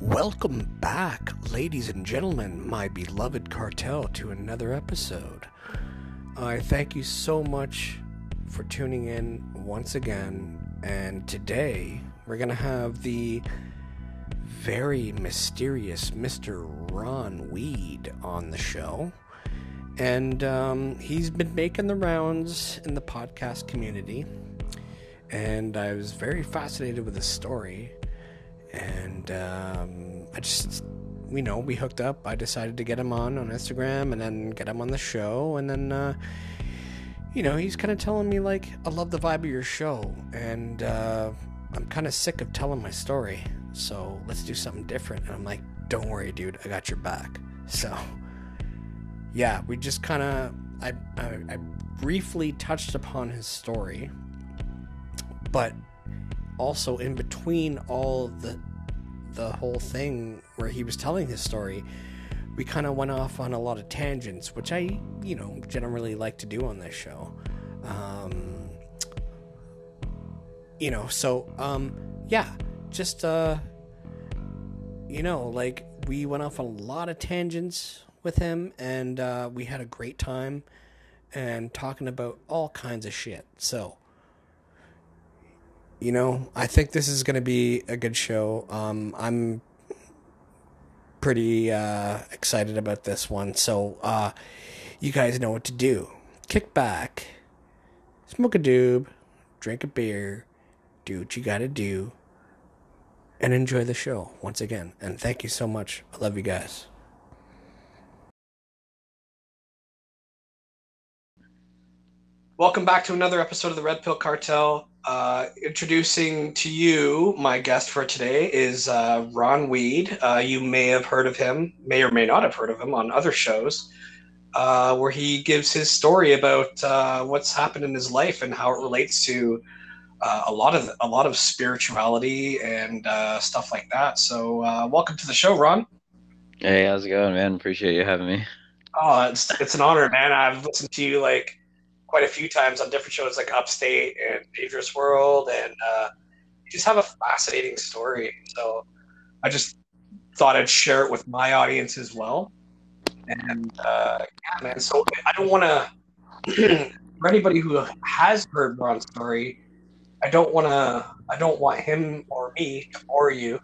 Welcome back, ladies and gentlemen, my beloved cartel, to another episode. I thank you so much for tuning in once again. And today we're going to have the very mysterious Mr. Ron Weed on the show. And um, he's been making the rounds in the podcast community. And I was very fascinated with his story. And um, I just, you know, we hooked up. I decided to get him on on Instagram and then get him on the show. And then, uh, you know, he's kind of telling me, like, I love the vibe of your show. And uh, I'm kind of sick of telling my story. So let's do something different. And I'm like, don't worry, dude. I got your back. So yeah, we just kind of I, I, I briefly touched upon his story, but also in between all the the whole thing where he was telling his story, we kind of went off on a lot of tangents, which I you know generally like to do on this show. Um, you know, so um, yeah, just uh, you know, like we went off on a lot of tangents with him, and uh, we had a great time and talking about all kinds of shit. So, you know, I think this is going to be a good show. Um, I'm pretty uh, excited about this one. So, uh, you guys know what to do. Kick back, smoke a doob, drink a beer, do what you got to do, and enjoy the show once again. And thank you so much. I love you guys. Welcome back to another episode of the Red Pill Cartel. Uh, introducing to you, my guest for today is uh, Ron Weed. Uh, you may have heard of him, may or may not have heard of him on other shows, uh, where he gives his story about uh, what's happened in his life and how it relates to uh, a lot of a lot of spirituality and stuff like that. So, welcome to the show, Ron. Hey, how's it going, man? Appreciate you having me. Oh, it's it's an honor, man. I've listened to you like quite a few times on different shows like Upstate and Dangerous World, and uh, just have a fascinating story. So I just thought I'd share it with my audience as well. And uh, yeah, man. So I don't want to. for anybody who has heard Ron's story, I don't want to. I don't want him or me to bore you.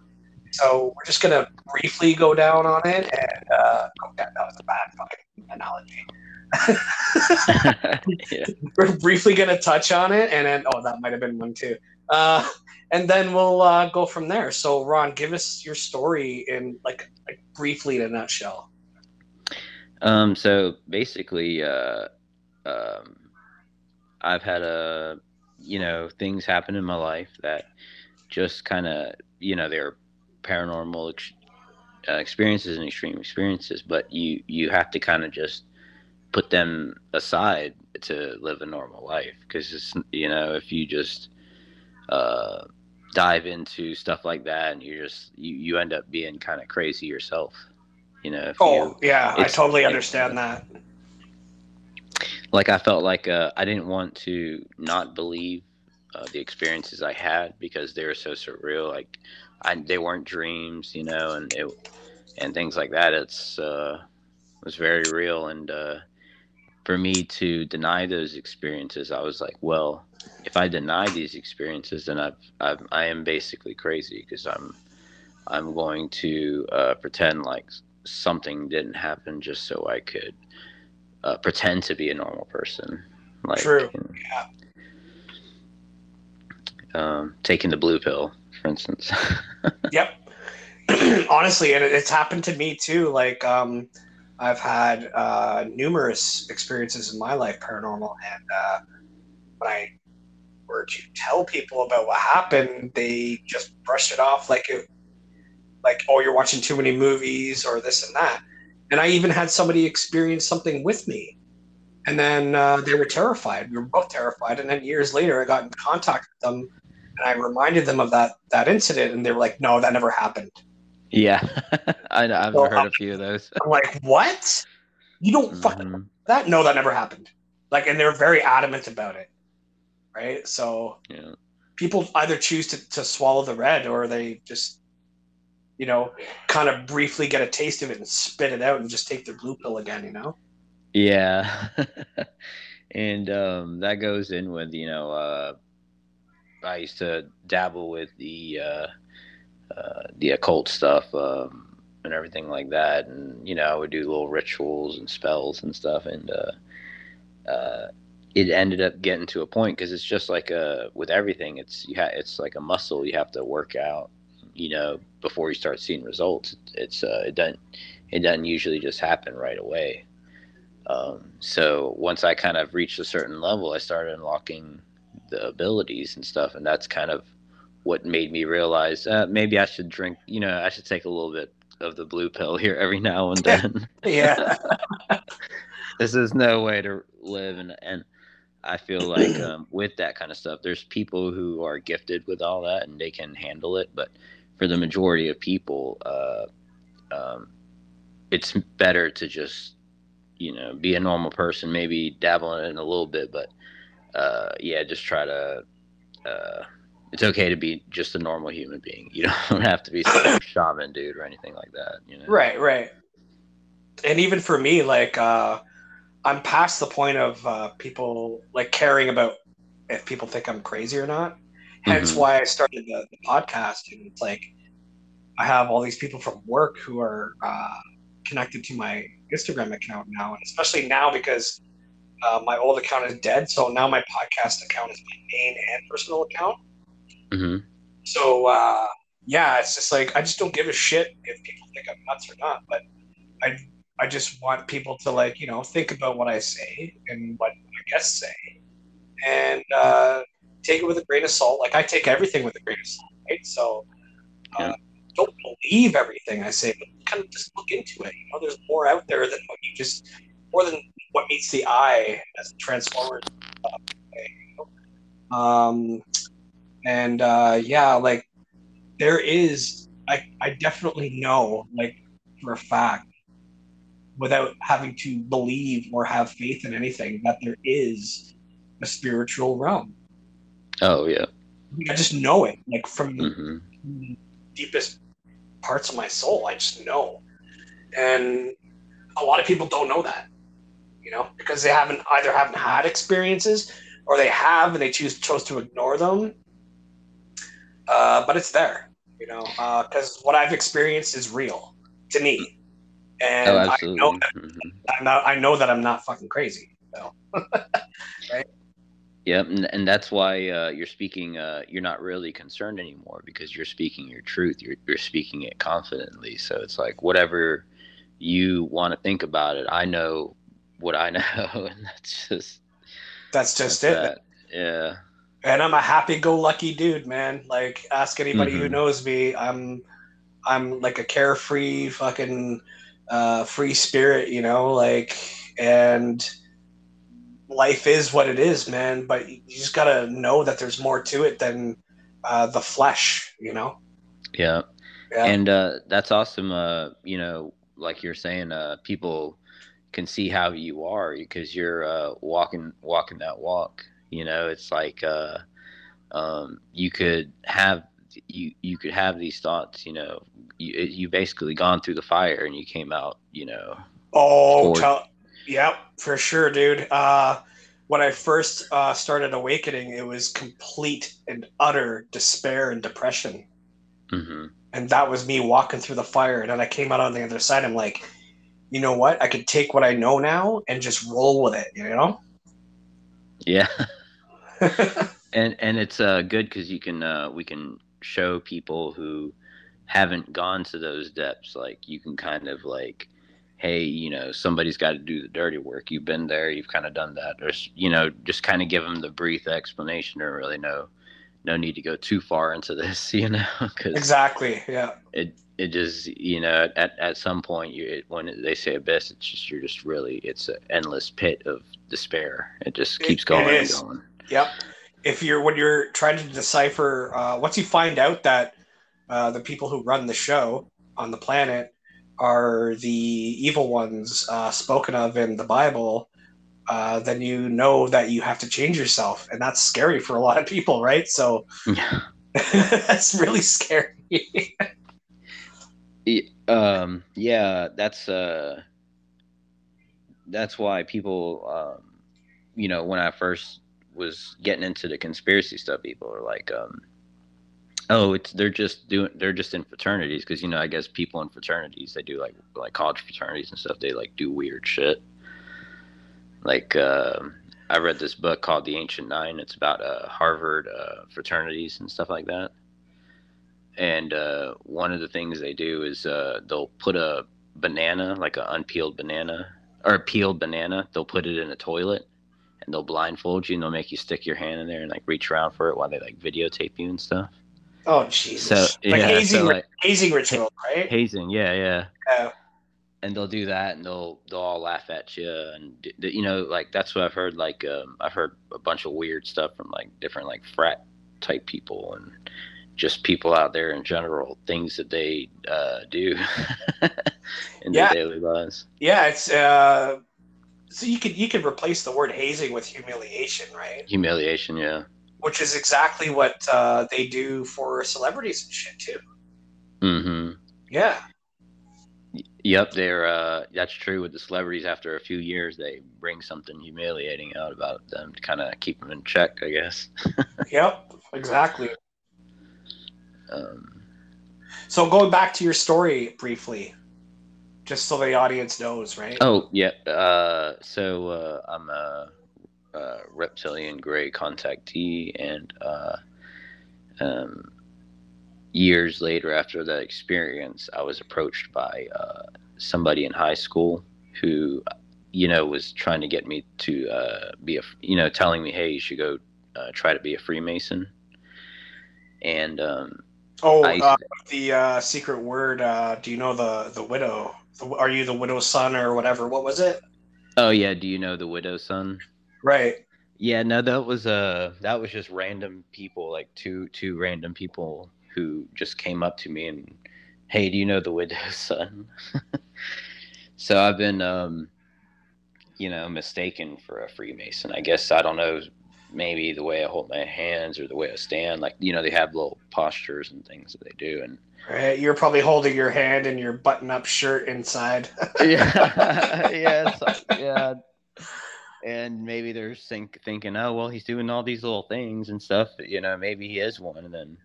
So we're just gonna briefly go down on it, and uh, oh, that was a bad fucking analogy. We're briefly going to touch on it, and then oh, that might have been one too. Uh, and then we'll uh, go from there. So, Ron, give us your story in like, like briefly in a nutshell. Um. So basically, uh, um, I've had a, you know, things happen in my life that just kind of, you know, they're paranormal ex- uh, experiences and extreme experiences, but you you have to kind of just put them aside to live a normal life. Because it's you know if you just uh, dive into stuff like that and you just you, you end up being kind of crazy yourself you know oh you, yeah i totally understand that. Like i felt like uh, i didn't want to not believe uh, the experiences i had because they were so surreal like I, they weren't dreams you know and it and things like that. It's uh it was very real and uh for me to deny those experiences, I was like, well, if I deny these experiences, then I've, I've I am basically crazy because I'm I'm going to uh, pretend like something didn't happen just so I could uh, pretend to be a normal person. Like, True. You know, yeah. Um, taking the blue pill, for instance. yep. Honestly, and it's happened to me too. Like, um, I've had uh, numerous experiences in my life paranormal, and uh, when I were to tell people about what happened, they just brushed it off like it, like oh, you're watching too many movies or this and that. And I even had somebody experience something with me, and then uh, they were terrified. We were both terrified, and then years later, I got in contact with them, and I reminded them of that that incident, and they were like, "No, that never happened." Yeah, I know. I've so heard I'm, a few of those. I'm like, what? You don't fucking mm-hmm. that? No, that never happened. Like, and they're very adamant about it, right? So, yeah. people either choose to, to swallow the red or they just, you know, kind of briefly get a taste of it and spit it out and just take their blue pill again, you know? Yeah. and um, that goes in with, you know, uh, I used to dabble with the uh, uh, the occult stuff um, and everything like that, and you know, I would do little rituals and spells and stuff, and uh, uh, it ended up getting to a point because it's just like a with everything, it's you ha- it's like a muscle you have to work out, you know, before you start seeing results. It's uh, it doesn't it doesn't usually just happen right away. Um, so once I kind of reached a certain level, I started unlocking the abilities and stuff, and that's kind of what made me realize uh, maybe I should drink. You know, I should take a little bit of the blue pill here every now and then. yeah. this is no way to live, and and I feel like um, with that kind of stuff, there's people who are gifted with all that and they can handle it, but for the majority of people, uh, um, it's better to just you know be a normal person, maybe dabble in it a little bit, but uh, yeah, just try to. Uh, it's okay to be just a normal human being. You don't have to be some shaman dude or anything like that. You know? Right, right. And even for me, like uh, I'm past the point of uh, people like caring about if people think I'm crazy or not. Hence Mhm. why I started the, the podcast. And it's like I have all these people from work who are uh, connected to my Instagram account now, and especially now because uh, my old account is dead. So now my podcast account is my main and personal account. Hmm So uh, yeah, it's just like I just don't give a shit if people think I'm nuts or not. But I I just want people to like you know think about what I say and what my guests say, and uh, take it with a grain of salt. Like I take everything with a grain of salt, right? So uh, Yeah. don't believe everything I say, but kind of just look into it. You know, there's more out there than what you just more than what meets the eye as a transformer. Uh, thing, you know? Um, and uh, yeah, like there is, I I definitely know, like for a fact, without having to believe or have faith in anything, that there is a spiritual realm. Oh yeah. I just know it, like from hmm the deepest parts of my soul. I just know, and a lot of people don't know that, you know, because they haven't either haven't had experiences or they have and they choose chose to ignore them. Uh, but it's there, you know, because what I've experienced is real to me, and Oh, I know that Mhm. I'm not, I know that I'm not fucking crazy. So Yep, and, and that's why uh, you're speaking. Uh, you're not really concerned anymore because you're speaking your truth. You're you're speaking it confidently. So it's like whatever you want to think about it. I know what I know, and that's just that's just that's it. that. Yeah. And I'm a happy-go-lucky dude, man. Like, ask anybody who Mhm. knows me. I'm, I'm like a carefree, fucking, uh, free spirit, you know. Like, and life is what it is, man. But you just gotta know that there's more to it than uh, the flesh, you know. Yeah. Yeah. And uh, that's awesome. Uh, you know, like you're saying, uh, people can see how you are because you're uh, walking walking that walk. You know, it's like uh, um, you could have you you could have these thoughts. You know, you you basically gone through the fire and you came out. You know. Oh, yep, for sure, dude. Uh, when I first uh, started awakening, it was complete and utter despair and depression. hmm and that was me walking through the fire and then i came out on the other side i'm like you know what i could take what i know now and just roll with it you know Yeah. and and it's uh good because you can uh we can show people who haven't gone to those depths. Like you can kind of like hey you know somebody's got to do the dirty work. You've been there. You've kind of done that. Or you know just kind of give them the brief explanation or really no no need to go too far into this you know because exactly. Yeah. it it just you know at, at some point you it, when they say abyss it's just you're just really it's an endless pit of despair. It just keeps it going and going yep. If you're when you're trying to decipher uh, once you find out that uh, the people who run the show on the planet are the evil ones uh, spoken of in the bible uh, then you know that you have to change yourself and that's scary for a lot of people right? So yeah. that's really scary. Um, yeah, that's uh, that's why people, um, you know, when I first was getting into the conspiracy stuff, people are like, um, oh, it's they're just doing they're just in fraternities because you know I guess people in fraternities they do like like college fraternities and stuff they like do weird shit. Like uh, I read this book called The Ancient Nine. It's about uh, Harvard uh, fraternities and stuff like that and uh, one of the things they do is uh, they'll put a banana, like an unpeeled banana or a peeled banana, they'll put it in a toilet and they'll blindfold you and they'll make you stick your hand in there and like reach around for it while they like videotape you and stuff. Oh Jesus! So like yeah, hazing, so, like, hazing ritual, right? Hazing, yeah, yeah. Yeah. And they'll do that, and they'll they'll all laugh at you, and you know, like that's what I've heard. Like um, I've heard a bunch of weird stuff from like different like frat type people, and just people out there in general, things that they uh, do in yeah. their daily lives. Yeah, it's uh, so you could you could replace the word hazing with humiliation, right? Humiliation, yeah. Which is exactly what uh, they do for celebrities and shit too. Mm-hmm. Yeah. Yep, they're uh, that's true with the celebrities. After a few years, they bring something humiliating out about them to kind of keep them in check, I guess. yep, exactly. Um, so going back to your story briefly, just so the audience knows, right? Oh yeah. Uh, so uh, I'm a, a, reptilian gray contactee, and uh, um, years later, after that experience, I was approached by uh, somebody in high school who, you know, was trying to get me to uh, be a, you know, telling me, hey, you should go uh, try to be a Freemason, and um, Oh, uh, the uh, secret word. Uh, do you know the the widow? Are you the widow's son or whatever? What was it? Oh yeah. Do you know the widow's son? Right. Yeah. No, that was uh that was just random people, like two two random people who just came up to me and, hey, do you know the widow's son? so I've been um, you know, mistaken for a Freemason. I guess I don't know maybe the way I hold my hands or the way I stand. Like you know, they have little postures and things that they do, and right, you're probably holding your hand in your button-up shirt inside. yeah, yes, yeah. And maybe they're think, thinking, oh well, he's doing all these little things and stuff. You know, maybe he is one, and then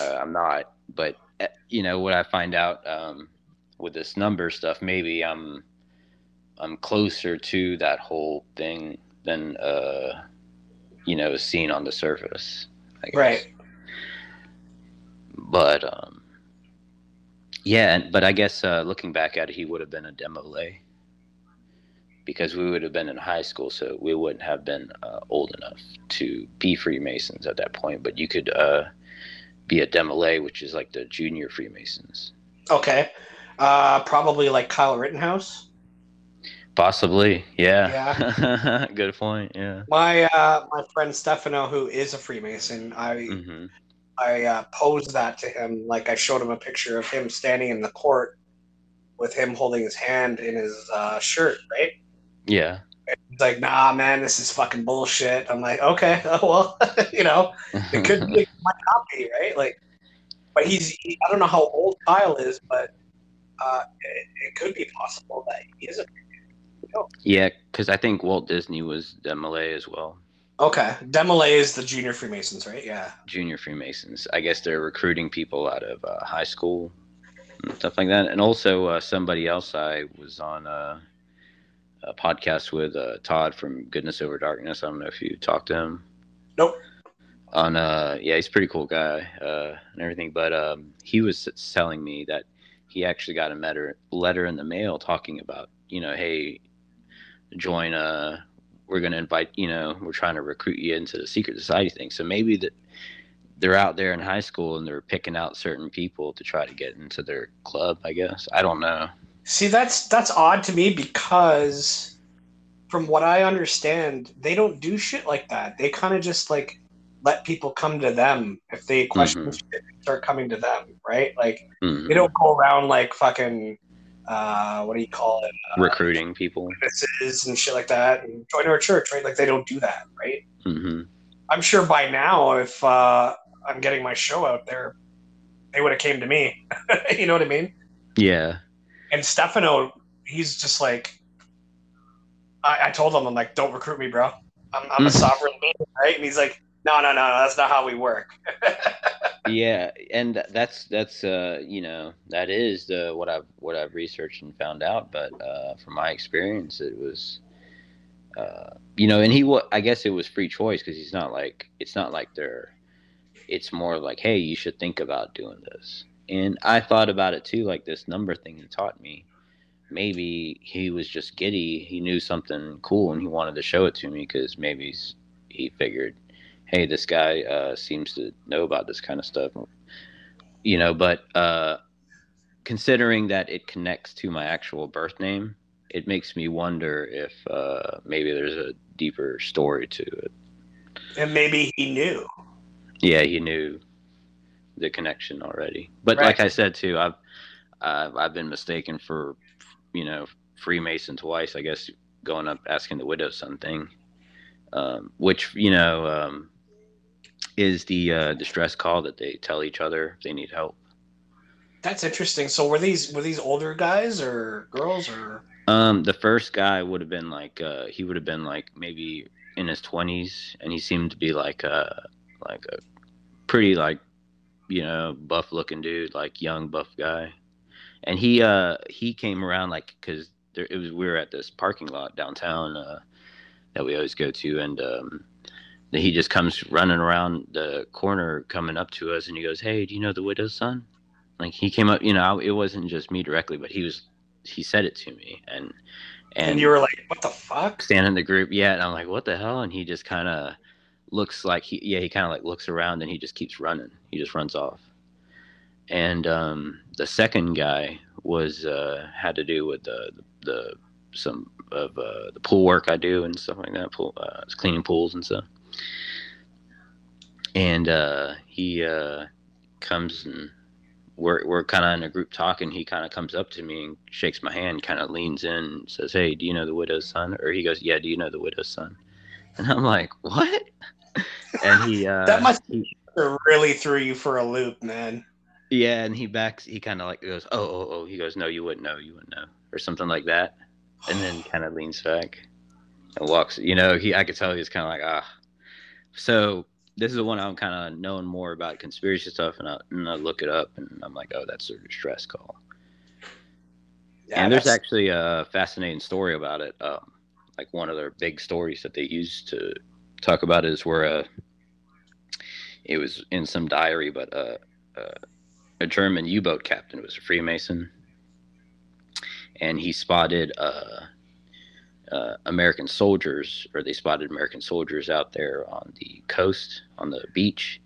uh, I'm not. But eh, you know, what I find out um, with this number stuff, maybe I'm I'm closer to that whole thing than uh, you know seen on the surface. Right. But um, yeah, but I guess uh, looking back at it, he would have been a Demolay because we would have been in high school, so we wouldn't have been uh, old enough to be Freemasons at that point. But you could uh, be a Demolay, which is like the junior Freemasons. Okay, uh, probably like Kyle Rittenhouse. Possibly, yeah. Yeah. Good point. Yeah. My uh, my friend Stefano, who is a Freemason, I mm-hmm. I uh, posed that to him. Like I showed him a picture of him standing in the court with him holding his hand in his uh, shirt, right? Yeah. He's like, "Nah, man, this is fucking bullshit." I'm like, "Okay, well, you know, it could be my copy, right?" Like, but he's he, I don't know how old Kyle is, but uh, it, it could be possible that he is a yeah, because I think Walt Disney was Demolay as well. Okay, Demolay is the junior Freemasons, right? Yeah. Junior Freemasons. I guess they're recruiting people out of uh, high school and stuff like that. And also, uh, somebody else I was on a, a podcast with uh, Todd from Goodness Over Darkness. I don't know if you talked to him. Nope. On uh, yeah, he's a pretty cool guy uh, and everything. But um, he was telling me that he actually got a letter letter in the mail talking about you know, hey, join a we're going to invite you know we're trying to recruit you into the secret society thing. So maybe that they're out there in high school and they're picking out certain people to try to get into their club i guess. I don't know. See that's that's odd to me because from what i understand they don't do shit like that. They kind of just like let people come to them if they question mm-hmm. start coming to them right? Like mm-hmm. they don't go around like fucking uh, what do you call it? Uh, Recruiting people, and shit like that, and join our church, right? Like they don't do that, right? Mm-hmm. I'm sure by now, if uh, I'm getting my show out there, they would have came to me. you know what I mean? Yeah. And Stefano, he's just like, I, I told him, I'm like, don't recruit me, bro. I'm, I'm a sovereign being, right? And he's like, no, no, no, no, that's not how we work. yeah, and that's that's uh, you know that is the what I've what I've researched and found out. But uh, from my experience, it was, uh, you know, and he was I guess it was free choice because he's not like it's not like they're, it's more like hey, you should think about doing this. And I thought about it too, like this number thing he taught me. Maybe he was just giddy. He knew something cool and he wanted to show it to me because maybe he figured hey, this guy uh, seems to know about this kind of stuff, you know. But uh, considering that it connects to my actual birth name, it makes me wonder if uh, maybe there's a deeper story to it. And maybe he knew. Yeah, he knew the connection already. But right. like I said too, I've uh, I've been mistaken for you know Freemason twice. I guess going up asking the widow something, um, which you know um, is the uh, distress call that they tell each other if they need help. That's interesting. So were these were these older guys or girls or? Um, the first guy would have been like uh, he would have been like maybe in his twenties, and he seemed to be like a uh, like a pretty like you know buff looking dude, like young buff guy, and he uh he came around like because there it was we were at this parking lot downtown uh, that we always go to, and um, he just comes running around the corner coming up to us and he goes hey do you know the widow's son? Like he came up you know it wasn't just me directly but he was he said it to me and and, and you were like what the fuck? Standing in the group yeah and i'm like what the hell? And he just kind of looks like he yeah he kind of like looks around and he just keeps running. He just runs off. And um the second guy was uh had to do with the the, the some of uh, the pool work I do and stuff like that, pool, uh, cleaning pools and stuff and uh, he uh, comes and we're we're kind of in a group talking. He kind of comes up to me and shakes my hand, kind of leans in, and says, "Hey, do you know the widow's son?" Or he goes, "Yeah, do you know the widow's son?" And I'm like, "What?" And he uh, that must he, really threw you for a loop, man. Yeah, and he backs. He kind of like goes, "Oh, oh, oh." He goes, "No, you wouldn't know. You wouldn't know," or something like that. And then kind of leans back and walks. You know, he I could tell he's kind of like, ah. So this is the one I'm kind of knowing more about conspiracy stuff, and I, and I look it up, and I'm like, oh, that's a distress call. Yeah, and there's actually a fascinating story about it. Um, like one of their big stories that they used to talk about is where uh, it was in some diary, but uh, uh, a German U-boat captain was a Freemason, and he spotted uh, American soldiers, or they spotted American soldiers out there on the coast, on the beach.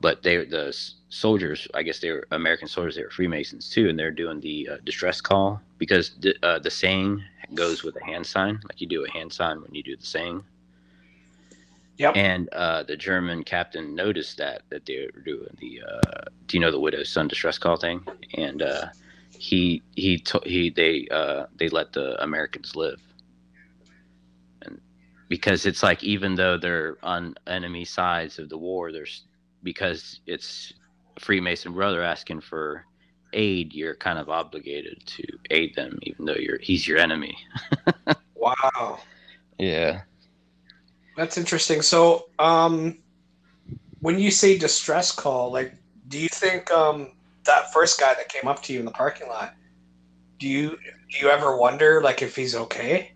But they, the soldiers, I guess they were American soldiers. They were Freemasons too, and they're doing the uh, distress call because the, uh, the saying goes with a hand sign, like you do a hand sign when you do the saying. Yep. And uh, the German captain noticed that that they were doing the uh, "Do you know the widow's son distress call" thing, and uh, he he to, he they uh, they let the Americans live because it's like even though they're on enemy sides of the war, there's because it's Freemason brother asking for aid, you're kind of obligated to aid them, even though you're he's your enemy. wow. Yeah. That's interesting. So, um, when you say distress call, like, do you think um, that first guy that came up to you in the parking lot, do you do you ever wonder like if he's okay?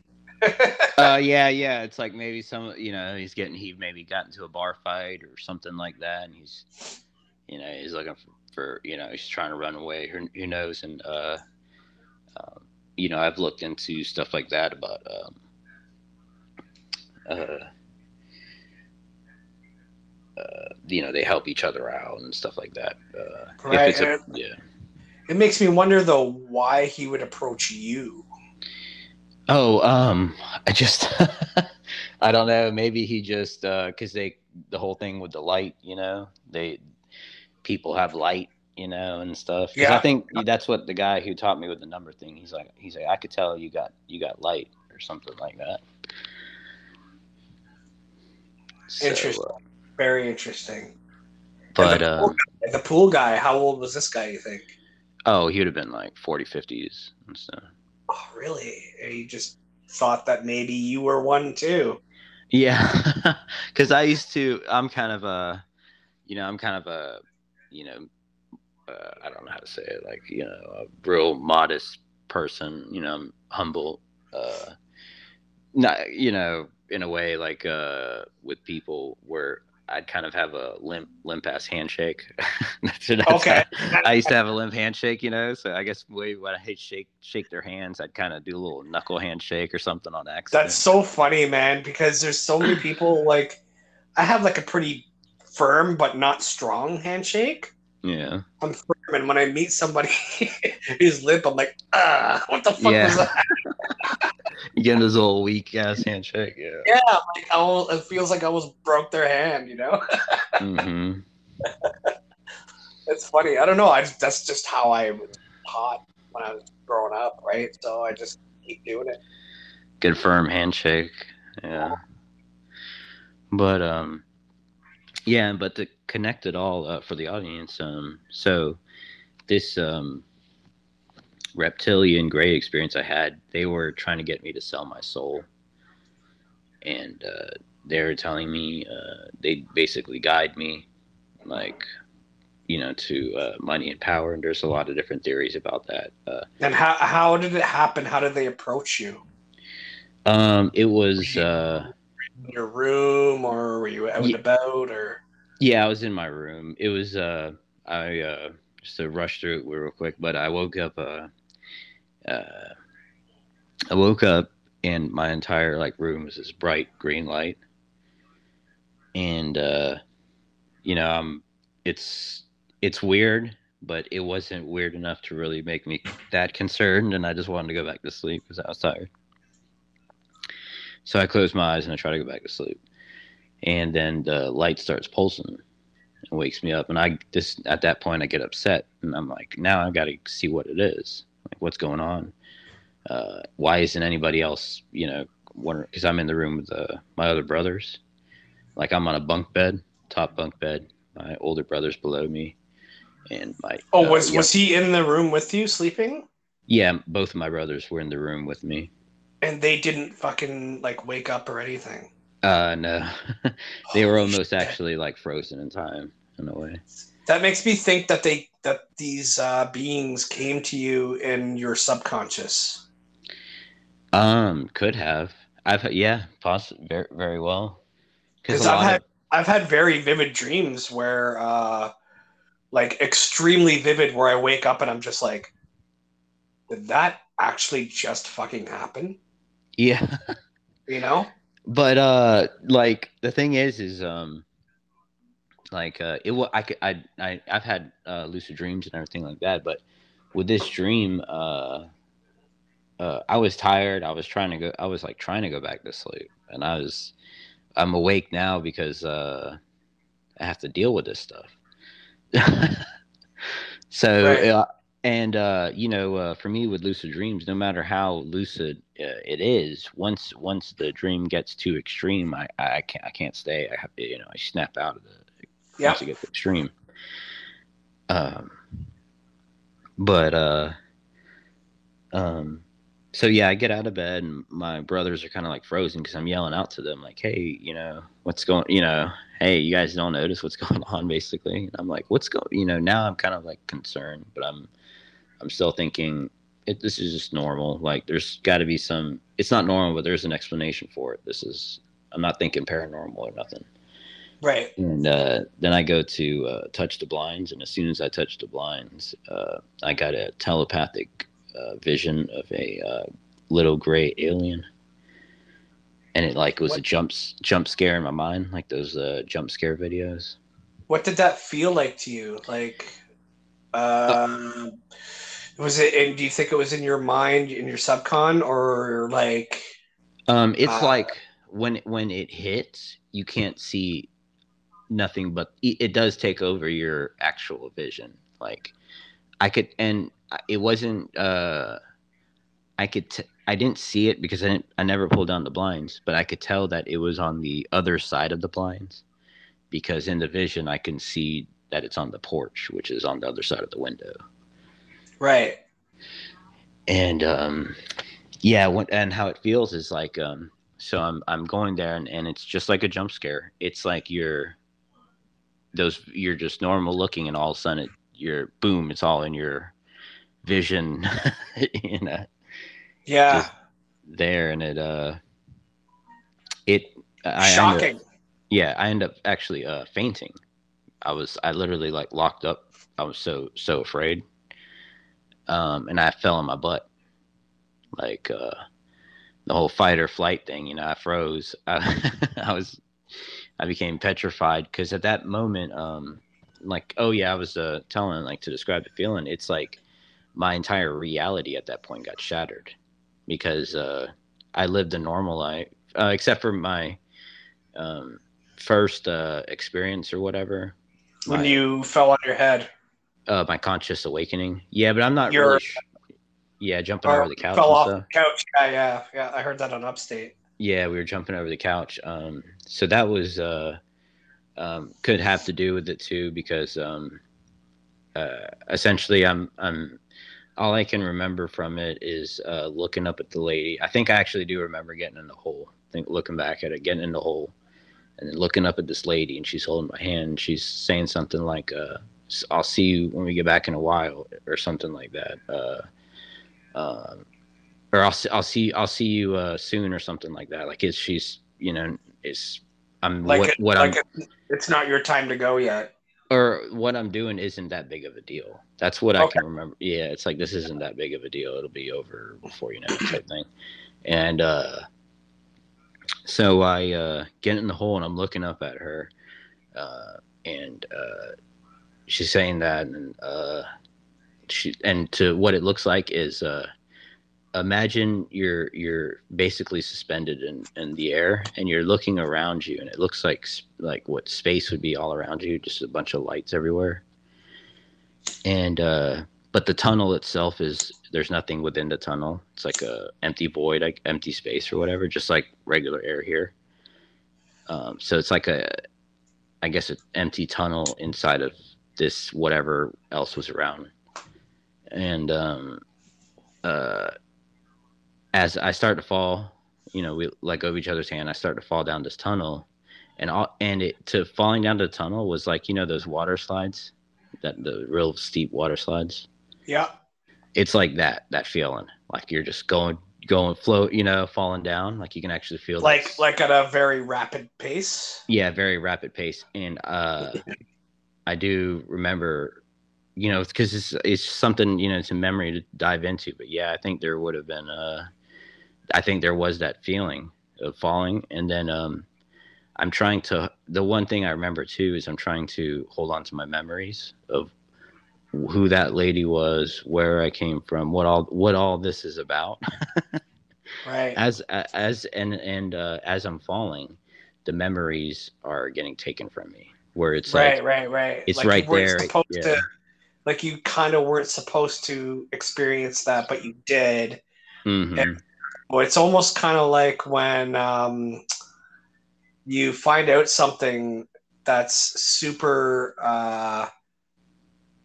Uh, yeah, yeah. It's like maybe some, you know, he's getting he maybe got into a bar fight or something like that, and he's, you know, he's looking for, for you know, he's trying to run away. Who, who knows? And uh, um, you know, I've looked into stuff like that about um, uh, uh, you know, they help each other out and stuff like that. Uh, right. A, yeah. It makes me wonder though why he would approach you. Oh, um, I just, I don't know. Maybe he just, uh, cause they, the whole thing with the light, you know, they, people have light, you know, and stuff. Yeah. I think that's what the guy who taught me with the number thing, he's like, he's like, I could tell you got, you got light or something like that. Interesting. uh, Very interesting. But, the, uh, pool guy, the pool guy, how old was this guy, you think? Oh, he would have been like 40, 50s and stuff. Oh, really? And you just thought that maybe you were one too. Yeah, because I used to. I'm kind of a, you know, I'm kind of a, you know, uh, I don't know how to say it. Like you know, a real modest person. You know, I'm humble. Uh, not you know, in a way like uh, with people where I'd kind of have a limp, limp ass handshake. Okay. how- I used to have a limp handshake, you know. So I guess way when I shake shake their hands, I'd kind of do a little knuckle handshake or something on accident. That's so funny, man, because there's so many people like I have like a pretty firm but not strong handshake. yeah. I'm firm, and when I meet somebody who's limp, I'm like, ah, what the fuck Yeah. was that? You get this little weak ass handshake. Yeah. Yeah, like I al- it feels like I almost broke their hand, you know? hmm it's funny. I don't know. I just, that's just how I was taught when I was growing up, right? So I just keep doing it. Good firm handshake. Yeah. But um, yeah. But to connect it all uh, for the audience, um, so this um reptilian gray experience I had, they were trying to get me to sell my soul, and uh, they were telling me uh, they basically guide me, like you know, to uh, money and power. And there's a lot of different theories about that. Uh, And how how did it happen? How did they approach you? um, it was uh, In your room, or were you out and Ye- about, or yeah, I was in my room. It was uh, I uh, just to rush through it real quick, but I woke up. Uh, uh, I woke up and my entire like room was this bright green light, and uh, you know, um, it's it's weird, but it wasn't weird enough to really make me that concerned, and I just wanted to go back to sleep because I was tired. So I close my eyes and I try to go back to sleep, and then the light starts pulsing and wakes me up, and I just at that point I get upset, and I'm like, now I've got to see what it is, like what's going on. Uh, why isn't anybody else, you know, wondering? because I'm in the room with uh, my other brothers. Like I'm on a bunk bed, top bunk bed. My older brother's below me, and my oh, uh, was yeah, was he in the room with you sleeping? yeah, both of my brothers were in the room with me. And they didn't fucking like wake up or anything. Uh, no, they were almost shit. actually like frozen in time in a way. That makes me think that they that these uh, beings came to you in your subconscious. Um, could have. I've yeah, possibly very very well. Because I've had- of I've had very vivid dreams where, uh, like, extremely vivid, where I wake up and I'm just like, did that actually just fucking happen? yeah. You know? but uh like the thing is is um like uh it i could i, I i've had uh lucid dreams and everything like that but with this dream uh uh i was tired i was trying to go i was like trying to go back to sleep and i was i'm awake now because uh i have to deal with this stuff so Right. uh, and uh you know uh for me with lucid dreams no matter how lucid uh, it is once once the dream gets too extreme i i can't i can't stay i have to, you know i snap out of the Yeah. once it gets extreme. Um but uh um so yeah i get out of bed and my brothers are kind of like frozen because i'm yelling out to them like hey you know what's going you know hey you guys don't notice what's going on basically. And i'm like what's going you know now i'm kind of like concerned but i'm i'm still thinking it, this is just normal. Like there's got to be some it's not normal but there's an explanation for it. This is i'm not thinking paranormal or nothing Right. and uh, then I go to uh, touch the blinds, and as soon as I touch the blinds, uh, I got a telepathic uh, vision of a uh, little gray alien, and it like was a What? jumps jump scare in my mind, like those uh, jump scare videos. What did that feel like to you? Like, um, was it? And do you think it was in your mind, in your subcon, or like? Um, it's like when when it hits, you can't see nothing but it, it does take over your actual vision. Like I could, and it wasn't. uh I could. T- I didn't see it because I didn't. I never pulled down the blinds, but I could tell that it was on the other side of the blinds because in the vision I can see that it's on the porch, which is on the other side of the window. Right. And um, yeah, what, and how it feels is like um, so I'm I'm going there and, and it's just like a jump scare. It's like you're those you're just normal looking and all of a sudden it, you're boom, it's all in your vision, you know. Yeah. there and it uh it I Shocking. Up, yeah, I end up actually uh fainting. I was I literally like locked up. I was so so afraid. Um and I fell on my butt. Like uh the whole fight or flight thing, you know, I froze. I, I was I became petrified because at that moment um like oh yeah, I was uh telling like to describe the feeling, it's like my entire reality at that point got shattered because uh I lived a normal life uh, except for my um, first uh, experience or whatever. when my, you fell on your head. uh, my conscious awakening. Yeah, but I'm not You're- really. Sh- yeah, jumping over the couch fell off the couch. Yeah, yeah, yeah. I heard that on Upstate. Yeah, we were jumping over the couch. Um, so that was uh, um, could have to do with it too because um, uh, essentially I'm I'm all I can remember from it is uh, looking up at the lady. I think I actually do remember getting in the hole. I think looking back at it, getting in the hole, and then looking up at this lady, and she's holding my hand. And she's saying something like, uh, "I'll see you when we get back in a while," or something like that. Uh, um, or I'll see, I'll see I'll see you uh, soon, or something like that. Like, is she's you know is I'm Like, what it, what like I'm it, it's not your time to go yet. or what I'm doing isn't that big of a deal. That's what I can remember. Yeah, it's like this isn't that big of a deal. It'll be over before you know it type thing. And uh so I uh get in the hole and I'm looking up at her uh and uh she's saying that and uh she and to what it looks like is uh imagine you're you're basically suspended in in the air and you're looking around you and it looks like like what space would be all around you just a bunch of lights everywhere. And uh but the tunnel itself is there's nothing within the tunnel. It's like a empty void like empty space or whatever just like regular air here. Um so it's like a i guess an empty tunnel inside of this whatever else was around. And um uh as I start to fall, you know, we let go of each other's hand. I start to fall down this tunnel, and all and it to falling down the tunnel was like you know those water slides, that the real steep water slides. Yeah. It's like that that feeling, like you're just going going float, you know, falling down. Like you can actually feel Like s- like at a very rapid pace. yeah, very rapid pace. And uh, I do remember, you know, because it's it's something you know it's a memory to dive into. But yeah, I think there would have been uh, I think there was that feeling of falling, and then um, I'm trying to. The one thing I remember too is I'm trying to hold on to my memories of who that lady was, where I came from, what all what all this is about. Right. as as and and uh, as I'm falling, the memories are getting taken from me. Where it's right, like right, right. it's Like right there, yeah. to, like you kind of weren't supposed to experience that, but you did. mhm. Well, it's almost kind of like when um, you find out something that's super, uh,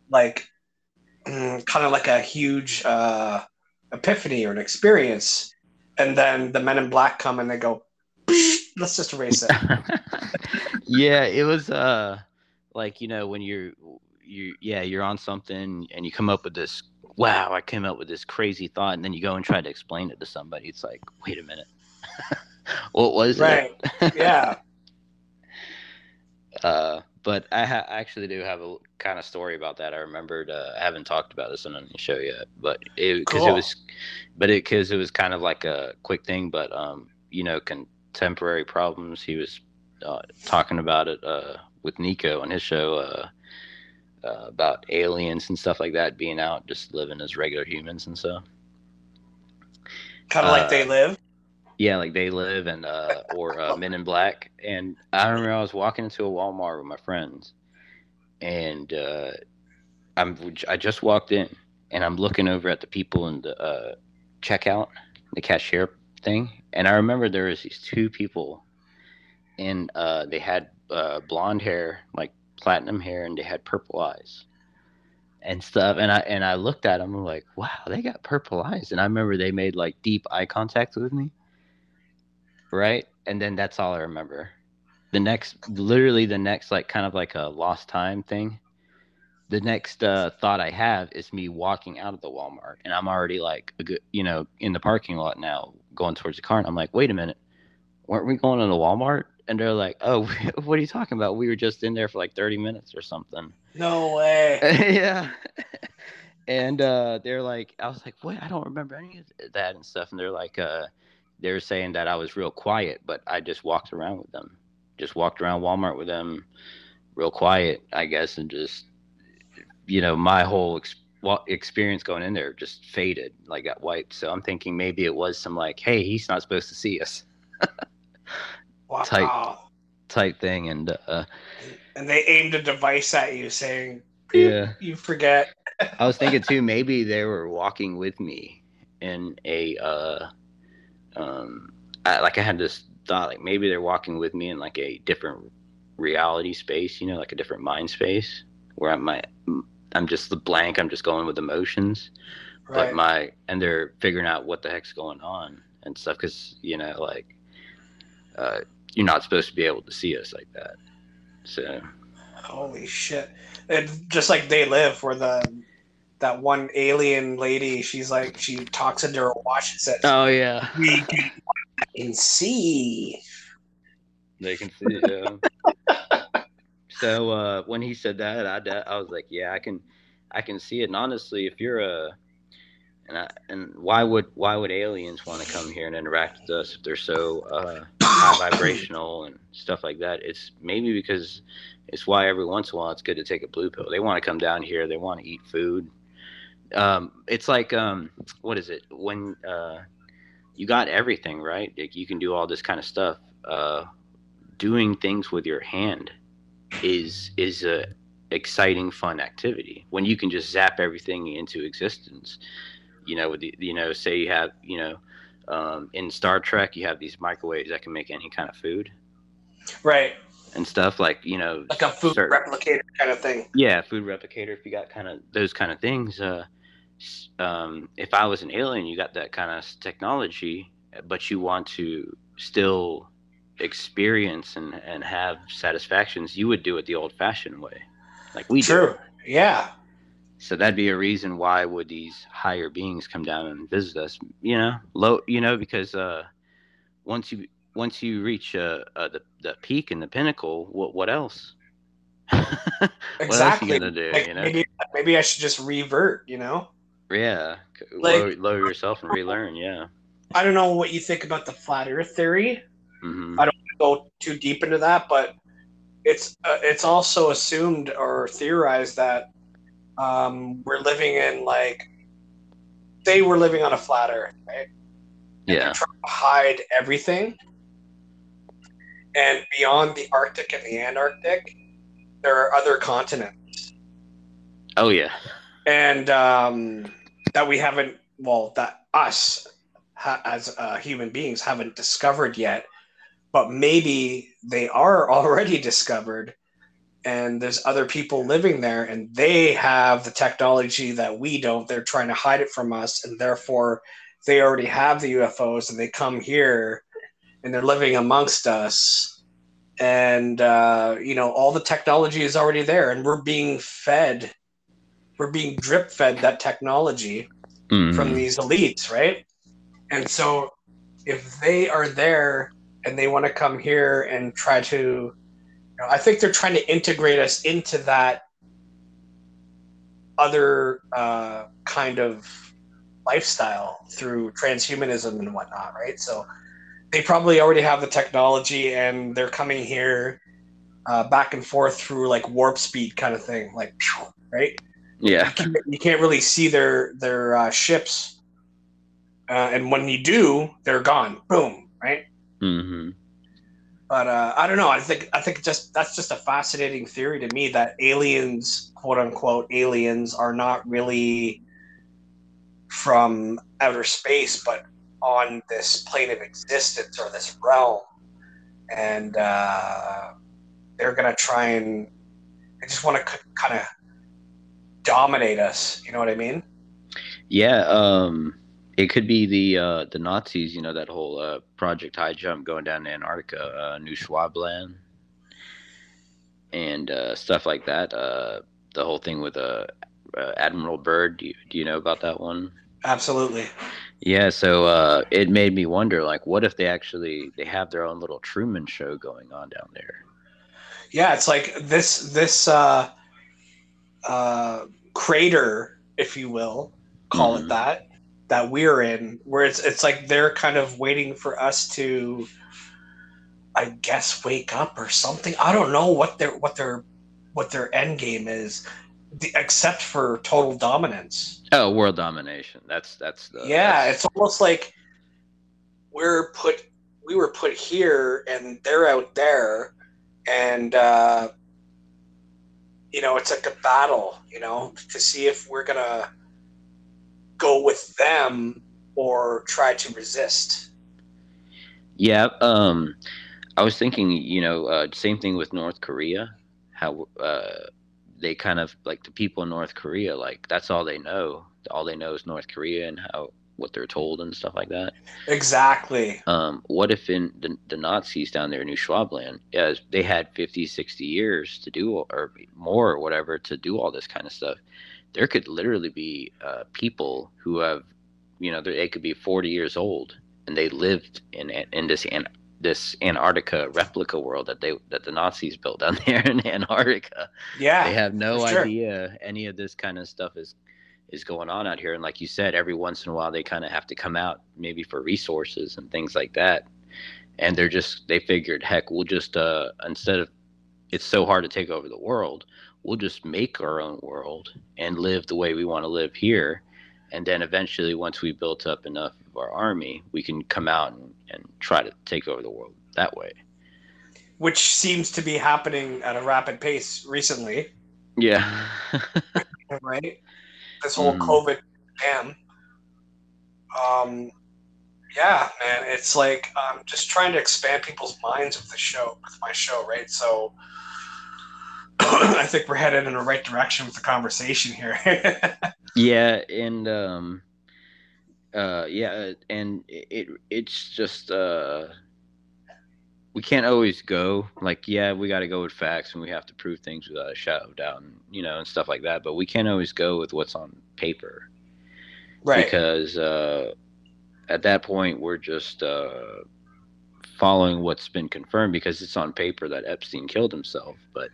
like, kind of like a huge uh, epiphany or an experience, and then the Men in Black come and they go, "Let's just erase it." yeah, it was uh like you know when you're you yeah you're on something and you come up with this wow I came up with this crazy thought and then you go and try to explain it to somebody. It's like wait a minute, what was it? right? it? Yeah. Uh, but I ha- actually do have a kind of story about that. I remembered. Uh, I haven't talked about this on the show yet, but it because it was, but it because it was kind of like a quick thing. But um, you know, contemporary problems. He was uh, talking about it uh, with Nico on his show uh, uh, about aliens and stuff like that being out, just living as regular humans and stuff. Kind of Uh, like they live. Yeah, like they live and uh or uh, Men in Black. And I remember I was walking into a Walmart with my friends, and uh, I'm I just walked in, and I'm looking over at the people in the uh, checkout, the cashier thing, and I remember there was these two people, and uh, they had uh, blonde hair, like platinum hair, and they had purple eyes, and stuff. And I and I looked at them. I'm like, wow, they got purple eyes. And I remember they made like deep eye contact with me. Right, and then that's all I remember. The next, literally, the next like kind of like a lost time thing. The next uh, thought I have is me walking out of the Walmart, and I'm already like good, you know, in the parking lot now, going towards the car, and I'm like, wait a minute, weren't we going to the Walmart? And they're like, oh, what are you talking about? We were just in there for like 30 minutes or something. No way. yeah. and uh, they're like, I was like, wait, I don't remember any of that and stuff. And they're like, uh, they're saying that I was real quiet, but I just walked around with them, just walked around Walmart with them, real quiet, I guess, and just, you know, my whole ex- experience going in there just faded, like got wiped. So I'm thinking maybe it was some like, hey, he's not supposed to see us. wow. type type thing, and uh, and they aimed a device at you, saying, "Yeah, you forget." I was thinking too. Maybe they were walking with me in a, uh, um, I, like I had this thought, like maybe they're walking with me in like a different reality space, you know, like a different mind space where I'm my, I'm just the blank. I'm just going with emotions, right. but my and they're figuring out what the heck's going on and stuff because you know, like, uh, you're not supposed to be able to see us like that. So, holy shit! And just like they live, where the that one alien lady, she's like she talks into her watch and says, "Oh yeah, we can see." They can see. Yeah. so uh, when he said that, I I was like, yeah, I can, I can see it. And honestly, if you're a and I, and why would why would aliens want to come here and interact with us if they're so uh, high vibrational and stuff like that? It's maybe because it's why every once in a while it's good to take a blue pill. They want to come down here. They want to eat food. Um, it's like um, what is it when uh, you got everything right? Like you can do all this kind of stuff. Uh, doing things with your hand is is a exciting, fun activity when you can just zap everything into existence you know, with the, you know, say you have, you know, um, in Star Trek, you have these microwaves that can make any kind of food, right? And stuff like you know, like a food certain, replicator kind of thing. Yeah, food replicator. If you got kind of those kind of things, uh, um, if I was an alien, you got that kind of technology, but you want to still experience and, and have satisfactions, you would do it the old-fashioned way, like we True. do. Yeah. So that'd be a reason why would these higher beings come down and visit us? You know, low. You know, because uh, once you once you reach uh, uh, the the peak and the pinnacle, what what else? what exactly. else you gonna do? Like, you know, maybe maybe I should just revert. You know. Yeah, like, lower, lower yourself and relearn. Yeah. I don't know what you think about the flat Earth theory. Mm-hmm. I don't go too deep into that, but it's uh, it's also assumed or theorized that um, we're living in like they were living on a flat earth right? And yeah. trying to hide everything. And beyond the arctic and the antarctic there are other continents. Oh yeah. And um, that we haven't well that us ha- as uh, human beings haven't discovered yet but maybe they are already discovered and there's other people living there and they have the technology that we don't. They're trying to hide it from us and therefore they already have the ufos and they come here and they're living amongst us. And uh, you know all the technology is already there and we're being fed we're being drip fed that technology mm-hmm. from these elites right? And so if they are there and they want to come here and try to know, I think they're trying to integrate us into that other uh, kind of lifestyle through transhumanism and whatnot, right? So they probably already have the technology and they're coming here uh, back and forth through like warp speed kind of thing, like right? Yeah, you can't, you can't really see their their uh, ships, uh, and when you do, they're gone. Boom, right? Mm-hmm. But uh, I don't know. I think I think just that's just a fascinating theory to me that aliens, quote unquote, aliens are not really from outer space, but on this plane of existence or this realm, and uh, they're gonna try and. I just want to c- kind of dominate us. You know what I mean? Yeah, um, it could be the uh, the Nazis. You know that whole uh, Project High Jump going down to Antarctica, uh, New Schwabland, and uh, stuff like that. Uh, the whole thing with uh, uh, Admiral Byrd. Do you, do you know about that one? Absolutely. Yeah, so uh, it made me wonder, like, what if they actually they have their own little Truman Show going on down there? Yeah, it's like this this uh, uh, crater, if you will, call Mhm. it that, that we're in, where it's it's like they're kind of waiting for us to, I guess, wake up or something. I don't know what their what their what their end game is, the, except for total dominance. Oh, world domination. That's that's the yeah, that's- it's almost like we're put we were put here and they're out there and uh you know it's like a battle you know to see if we're gonna go with them or try to resist Yeah, um, I was thinking, you know, uh, same thing with North Korea. How uh, they kind of like the people in North Korea, like that's all they know. All they know is North Korea and how what they're told and stuff like that. exactly Um, what if in the, the Nazis down there in New Schwabland, yeah, they had 50, 60 years to do, or more, or whatever, to do all this kind of stuff? There could literally be uh, people who have, you know, they could be 40 years old and they lived in in this An- this Antarctica replica world that they that the Nazis built down there in Antarctica. yeah They have no sure. idea any of this kind of stuff is is going on out here. And like you said, every once in a while they kind of have to come out maybe for resources and things like that. And they're just they figured, heck, we'll just uh instead of it's so hard to take over the world, we'll just make our own world and live the way we want to live here. And then eventually, once we built up enough of our army, we can come out and, and try to take over the world that way. which seems to be happening at a rapid pace recently Yeah. right? This whole Mhm. COVID damn. Um, yeah, man, it's like I'm just trying to expand people's minds with the show, with my show, right? So I think we're headed in the right direction with the conversation here. Yeah, and um, uh, yeah, and it it's just uh, we can't always go like yeah, we got to go with facts and we have to prove things without a shadow of doubt, and, you know, and stuff like that. But we can't always go with what's on paper right. because uh, at that point we're just uh, following what's been confirmed because it's on paper that Epstein killed himself. But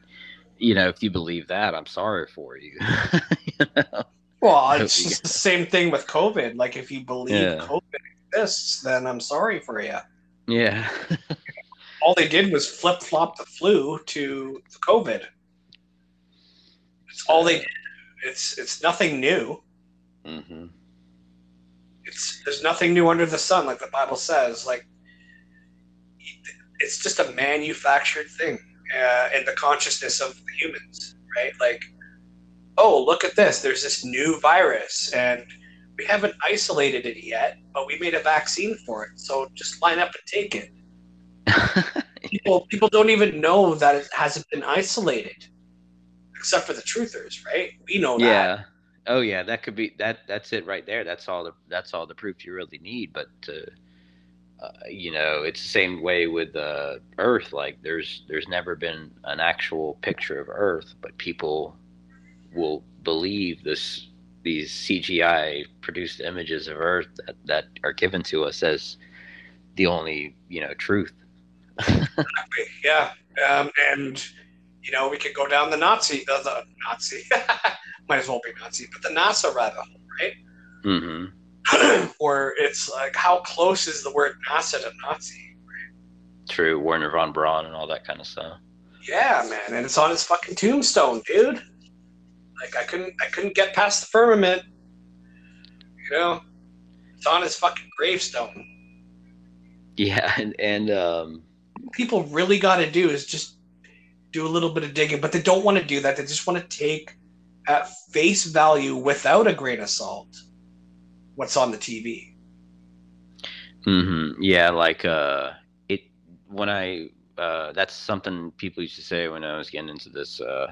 you know, if you believe that, I'm sorry for you. you know? well, it's just the same thing with COVID. Like, if you believe Yeah. COVID exists, then I'm sorry for you. Yeah. All they did was flip flop the flu to the COVID. It's all they did. It's it's nothing new. Mm-hmm. it's there's nothing new under the sun like the bible says like it's just a manufactured thing uh, in the consciousness of the humans right like oh look at this there's this new virus and we haven't isolated it yet but we made a vaccine for it so just line up and take it people people don't even know that it hasn't been isolated except for the truthers right we know that yeah. Oh yeah, that could be that. That's it right there. That's all the that's all the proof you really need. But uh, uh, you know, it's the same way with uh, Earth. Like there's there's never been an actual picture of Earth, but people will believe this these CGI produced images of Earth that, that are given to us as the only you know truth. Yeah, um, and you know we could go down the Nazi, uh, the Nazi, might as well be Nazi, but the NASA rabbit hole, right? hmm Where it's like, how close is the word NASA to Nazi? True, Wernher von Braun and all that kind of stuff. Yeah, man, and it's on his fucking tombstone, dude. Like I couldn't, I couldn't get past the firmament. You know, it's on his fucking gravestone. Yeah, and, and um, People really got to do is just do a little bit of digging, but they don't want to do that. They just want to take at face value without a grain of salt what's on the TV. hmm Yeah, like uh, it when I uh, that's something people used to say when I was getting into this. Uh,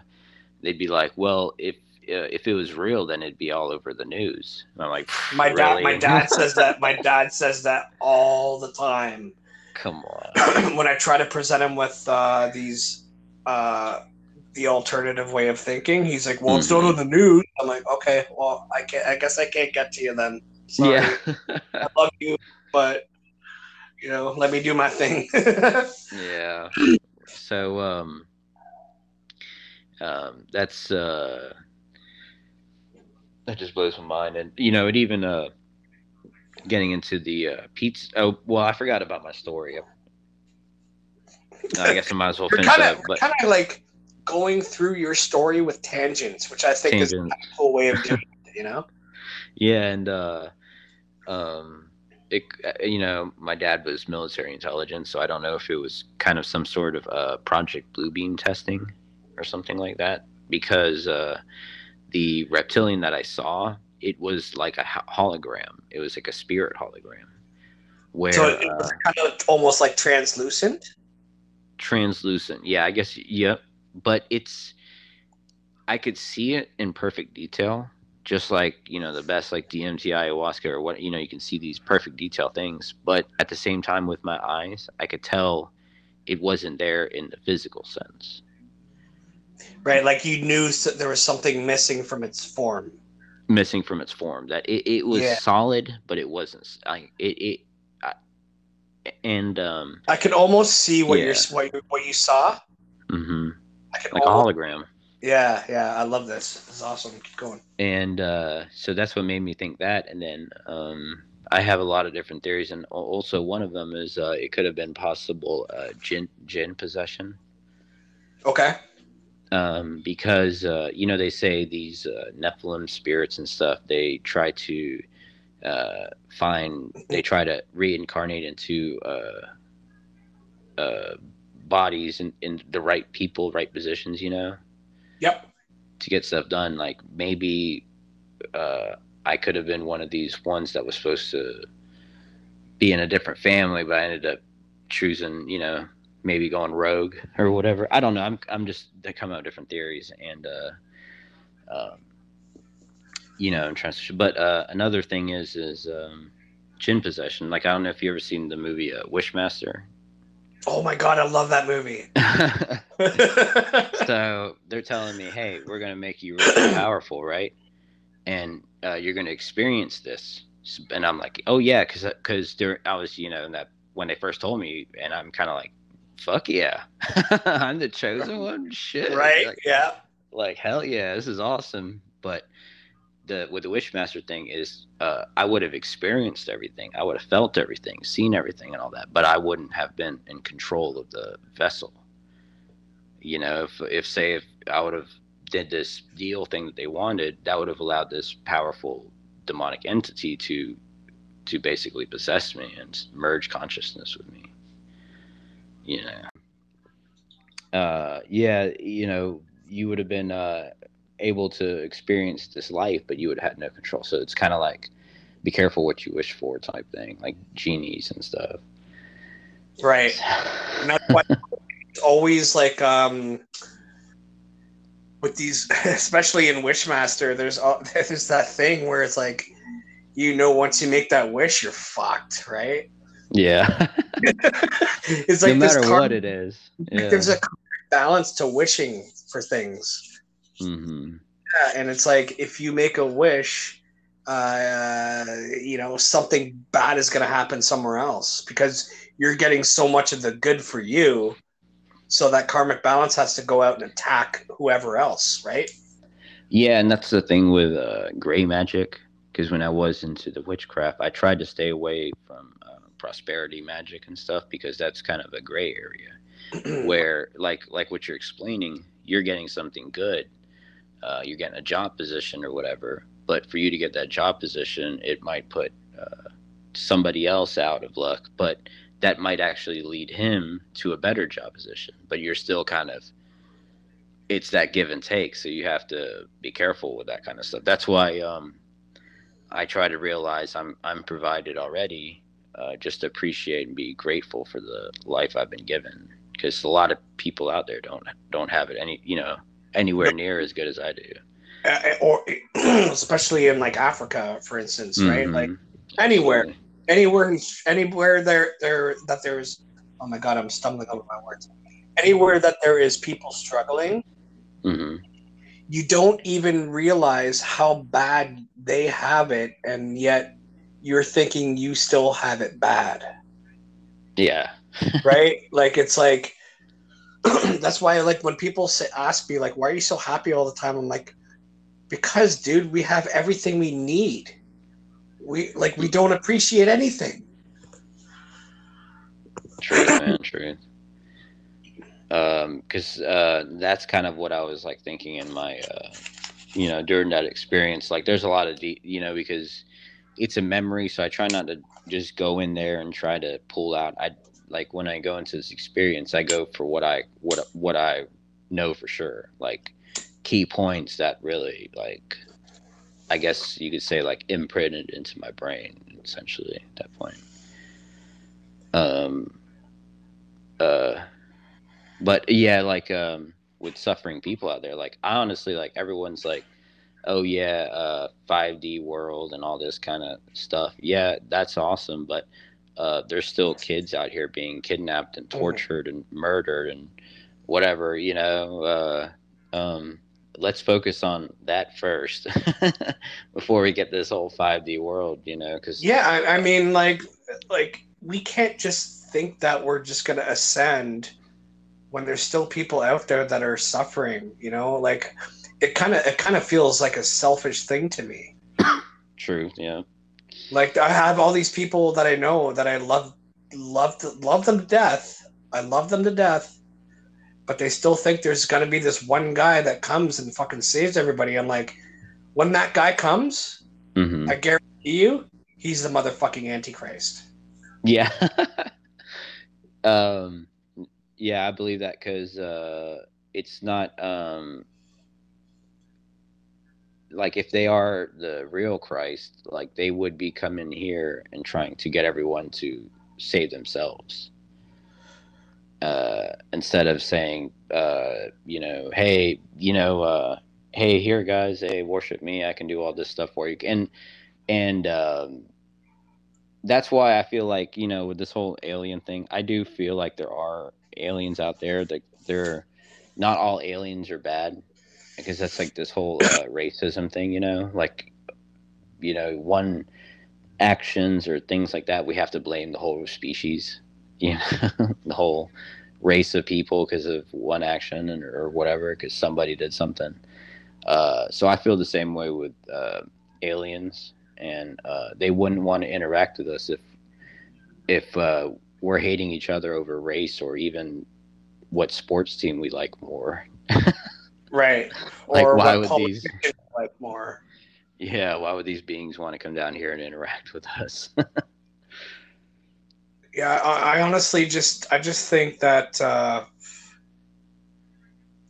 they'd be like, "Well, if uh, if it was real, then it'd be all over the news. And I'm like, My dad, my dad says that. My dad says that all the time. Come on. when I try to present him with uh, these, uh, the alternative way of thinking, he's like, "Well, it's not on the news." I'm like, "Okay, well, I can't. I guess I can't get to you then. Sorry. Yeah. I love you, but you know, let me do my thing." yeah. So um, um, that's uh, that just blows my mind, and you know, it even uh, getting into the uh, pizza. Oh, well, I forgot about my story. I guess I might as well finish kind up. But kind of like going through your story with tangents, which I think is a cool way of doing it. You know? yeah, and uh, um, it uh, you know, my dad was military intelligence, so I don't know if it was kind of some sort of uh, Project Bluebeam testing or something like that, because uh, the reptilian that I saw, it was like a hologram. It was like a spirit hologram, where so it uh, was kind of almost like translucent. translucent. Yeah, I guess. Yep. But it's, I could see it in perfect detail, just like you know the best like DMT ayahuasca or what you know you can see these perfect detail things. But at the same time, with my eyes, I could tell it wasn't there in the physical sense. Right, like you knew there was something missing from its form. missing from its form that it, it was Yeah. solid but it wasn't I, it, it I, and um I could almost see what Yeah. you're what, you- what you saw. mhm, I could like a hologram yeah, yeah. I love this. This is awesome. Keep going. and uh so that's what made me think that and then um i have a lot of different theories and also one of them is uh it could have been possible uh jinn jinn possession Okay. um, because uh, you know they say these uh, Nephilim spirits and stuff they try to uh, find they try to reincarnate into uh, uh, bodies in, in the right people right positions you know Yep. to get stuff done like maybe uh, I could have been one of these ones that was supposed to be in a different family but I ended up choosing you know maybe going rogue or whatever. I don't know. I'm I'm just they come out with different theories and uh, um, you know, and translation. But uh, another thing is is um, possession. Like I don't know if you ever seen the movie uh, Wishmaster. Oh my god, I love that movie. so they're telling me, hey, we're gonna make you rich and powerful, right? And uh, you're gonna experience this. And I'm like, oh yeah, because because there I was you know in that when they first told me, and I'm kind of like, fuck yeah, I'm the chosen one. Shit, right? Like, yeah. like hell yeah, this is awesome. But the with the Wishmaster thing is, uh, I would have experienced everything. I would have felt everything, seen everything, and all that. But I wouldn't have been in control of the vessel. You know, if if say if I would have did this deal thing that they wanted, that would have allowed this powerful demonic entity to to basically possess me and merge consciousness with me. You know. Uh, yeah, you know, you would have been uh, able to experience this life, but you would have had no control. So it's kind of like, be careful what you wish for, type thing, like genies and stuff. Right. And that's why it's always like um with these especially in Wishmaster, there's all there's that thing where it's like you know once you make that wish you're fucked, right? Yeah. it's no like this matter car- what it is. Yeah. there's a balance to wishing for things. Hmm Yeah, and it's like if you make a wish, uh, you know, something bad is going to happen somewhere else because you're getting so much of the good for you. So that karmic balance has to go out and attack whoever else, right? Yeah, and that's the thing with uh, gray magic. Because when I was into the witchcraft, I tried to stay away from uh, prosperity magic and stuff because that's kind of a gray area. where like like what you're explaining you're getting something good uh, you're getting a job position or whatever but for you to get that job position it might put uh, somebody else out of luck but that might actually lead him to a better job position. But you're still kind of it's that give and take so you have to be careful with that kind of stuff. That's why um, i try to realize i'm i'm provided already uh, just appreciate and be grateful for the life i've been given because a lot of people out there don't don't have it any you know anywhere near as good as I do. uh, or especially in like Africa, for instance, right? Mhm. Like anywhere, Absolutely. anywhere, anywhere there, there that there's. Oh my god, I'm stumbling over my words. Anywhere that there is people struggling, Mhm. you don't even realize how bad they have it, and yet you're thinking you still have it bad, Yeah. right? like it's like that's why like when people say ask me like why are you so happy all the time i'm like because dude we have everything we need we like we don't appreciate anything true man, true Um, because uh, that's kind of what I was like thinking in my, uh, you know, during that experience. Like, there's a lot of, de- you know, because it's a memory, so I try not to just go in there and try to pull out. I like when I go into this experience, I go for what I what what I know for sure, like key points that really like, I guess you could say like imprinted into my brain essentially at that point. Um uh but yeah like um with suffering people out there like i honestly like everyone's like oh yeah uh 5d world and all this kind of stuff yeah that's awesome but uh there's still kids out here being kidnapped and Mhm. tortured and murdered and whatever you know uh um let's focus on that first before we get this whole 5d world you know because yeah I, I mean like like we can't just think that we're just gonna ascend when there's still people out there that are suffering you know? Like it kind of it kind of feels like a selfish thing to me. True yeah Like I have all these people that I know that I love, love, to, love them to death. I love them to death, but they still think there's gonna be this one guy that comes and fucking saves everybody. I'm like, when that guy comes, hmm I guarantee you, he's the motherfucking antichrist. Yeah. um yeah, I believe that cuz uh it's not um like if they are the real Christ, like they would be coming here and trying to get everyone to save themselves. Uh instead of saying uh you know, hey, you know, uh hey, here guys, hey, worship me, I can do all this stuff for you. And and um that's why I feel like you know with this whole alien thing, I do feel like there are aliens out there. That they're not all aliens are bad, because that's like this whole uh, racism thing. You know, like you know one actions or things like that, we have to blame the whole species. You know, the whole race of people because of one action and or whatever because somebody did something. Uh, so I feel the same way with uh, aliens and uh, they wouldn't want to interact with us if if uh, we're hating each other over race or even what sports team we like more. Right. Like, or why would these- like more. Yeah, why would these beings want to come down here and interact with us? Yeah, I, I honestly just I just think that uh,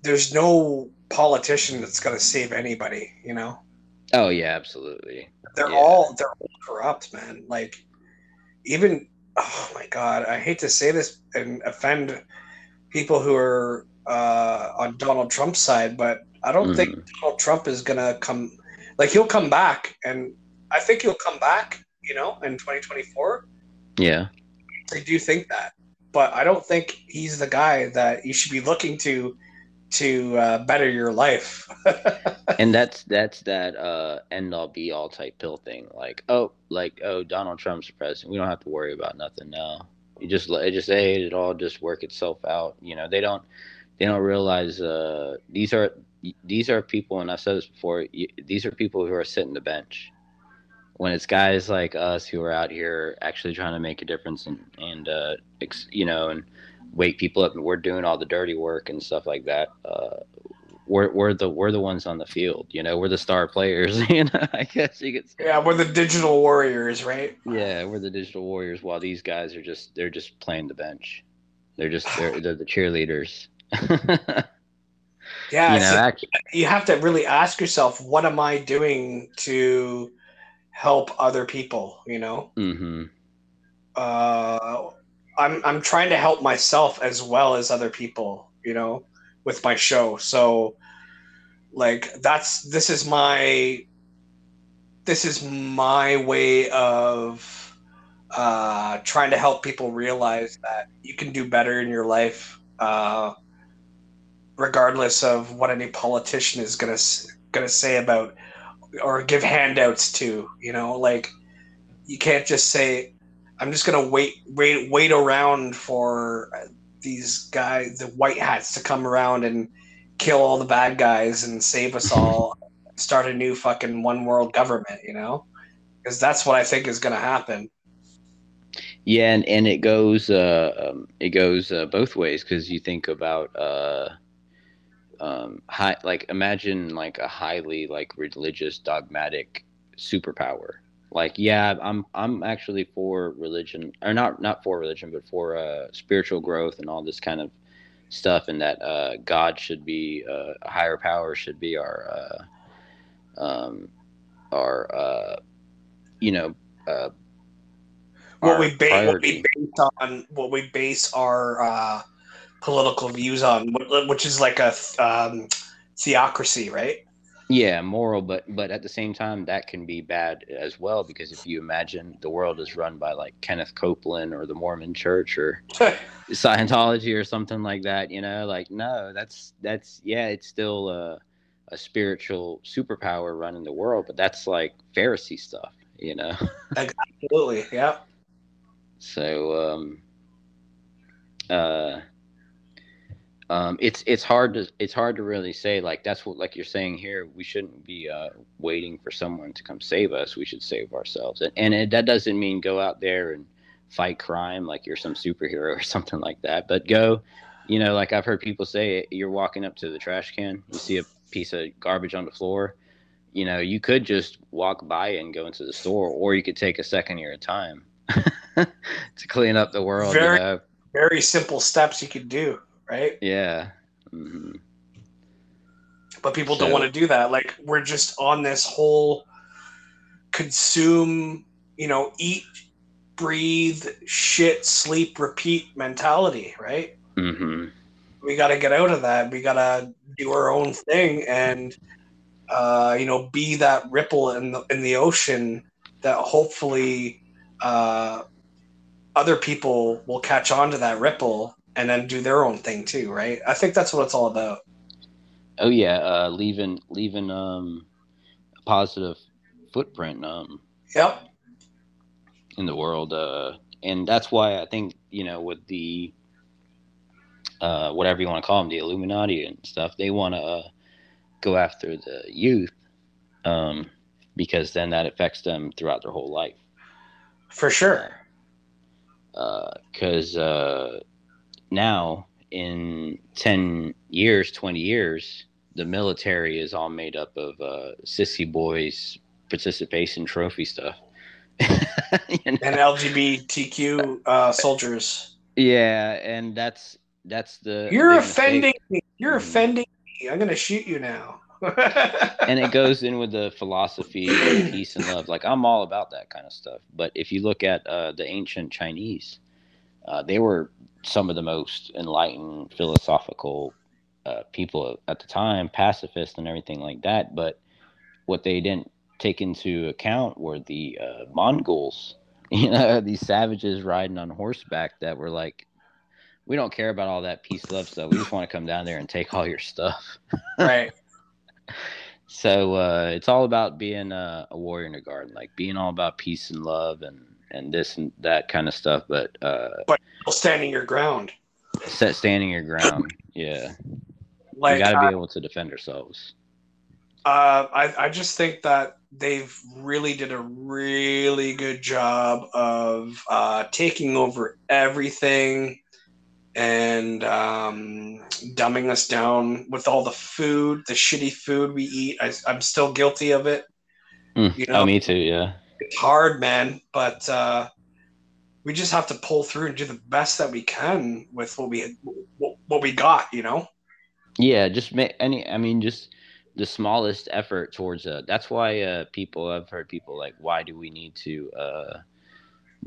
there's no politician that's gonna save anybody. You know. oh yeah, absolutely. they're Yeah. all they're all corrupt man like even oh my god i hate to say this and offend people who are uh on donald trump's side but i don't think donald trump is gonna come like he'll come back and i think he'll come back you know in 2024 Yeah, i do think that but i don't think he's the guy that you should be looking to to uh, better your life and that's that's that uh, end all be all type pill thing. Like oh, like oh, Donald Trump's president. We don't have to worry about nothing now. You just let it just hey, it all just work itself out. You know, they don't they don't realize uh, these are these are people, and I've said this before. y- These are people who are sitting the bench. When it's guys like us who are out here actually trying to make a difference and and uh, ex, you know and wake people up, and we're doing all the dirty work and stuff like that. Uh, we're we're the we're the ones on the field. You know, we're the star players. You know, I guess you could say. yeah we're the digital warriors right Yeah, we're the digital warriors, while these guys are just they're just playing the bench. They're just they're they're the cheerleaders. yeah you know, so- actually, you have to really ask yourself what am i doing to help other people you know? Hmm uh i'm i'm trying to help myself as well as other people you know with my show. So like that's this is my this is my way of uh, trying to help people realize that you can do better in your life, uh, regardless of what any politician is gonna gonna say about or give handouts to. You know, like you can't just say, "I'm just gonna wait, wait, wait around for these guys, the white hats, to come around and kill all the bad guys and save us all." start a new fucking one world government, you know? Because that's what I think is to happen. Yeah, and, and it goes uh, um, it goes uh, both ways because you think about uh, um, high, like imagine like a highly like religious dogmatic superpower. Like yeah, I'm I'm actually for religion or not not for religion, but for uh, spiritual growth and all this kind of stuff, and that uh, God should be uh, a higher power should be our uh, um, our uh, you know uh, what we base what we base on what we base our uh, political views on, which is like a um, theocracy, right? Yeah, moral, but but at the same time, that can be bad as well because if you imagine the world is run by like Kenneth Copeland or the Mormon Church or Scientology or something like that, you know, like no, that's that's yeah, it's still uh a spiritual superpower running the world, but that's like Pharisee stuff, you know. Absolutely, yeah. So, um, uh, um, it's it's hard to it's hard to really say like that's what like you're saying here. We shouldn't be uh, waiting for someone to come save us. We should save ourselves, and and it, that doesn't mean go out there and fight crime like you're some superhero or something like that. But go, you know, like I've heard people say, you're walking up to the trash can, you see a piece of garbage on the floor, you know, you could just walk by and go into the store, or you could take a second of your time to clean up the world. Very, you know? very simple steps you could do, right? Yeah. Mm-hmm. But people so, don't want to do that. Like we're just on this whole consume, you know, eat, breathe, shit, sleep, repeat mentality, right? Mm-hmm. We got to get out of that. We got to do our own thing and uh, you know be that ripple in the in the ocean that hopefully uh, other people will catch on to that ripple and then do their own thing too right i think that's what it's all about oh yeah uh, leaving leaving um, a positive footprint um, yep in the world uh, and that's why i think you know with the uh, whatever you want to call them, the Illuminati and stuff, they want to uh, go after the youth um, because then that affects them throughout their whole life. For sure. Because uh, uh, now, in 10 years, 20 years, the military is all made up of uh, sissy boys participation trophy stuff. you know? And LGBTQ uh soldiers. Yeah, and that's that's the you're offending mistake. me. You're mm-hmm. offending me. I'm gonna shoot you now. and it goes in with the philosophy of peace and love. Like I'm all about that kind of stuff. But if you look at uh, the ancient Chinese, uh, they were some of the most enlightened, philosophical uh, people at the time, pacifist and everything like that. But what they didn't take into account were the uh, Mongols. You know, these savages riding on horseback that were like we don't care about all that peace love stuff. We just want to come down there and take all your stuff. right. So uh, it's all about being a, a, warrior in a garden, like being all about peace and love and and this and that kind of stuff. But uh, but standing your ground. Set standing your ground. Yeah. Like, we got to be able to defend ourselves. Uh, I I just think that they've really did a really good job of uh, taking over everything and um, dumbing us down with all the food, the shitty food we eat. I, am still guilty of it. Mm. You oh, know, oh, me too. Yeah, it's hard, man, but uh, we just have to pull through and do the best that we can with what we what, we got. You know. Yeah, just make any. I mean, just the smallest effort towards uh that's why uh people i've heard people like why do we need to uh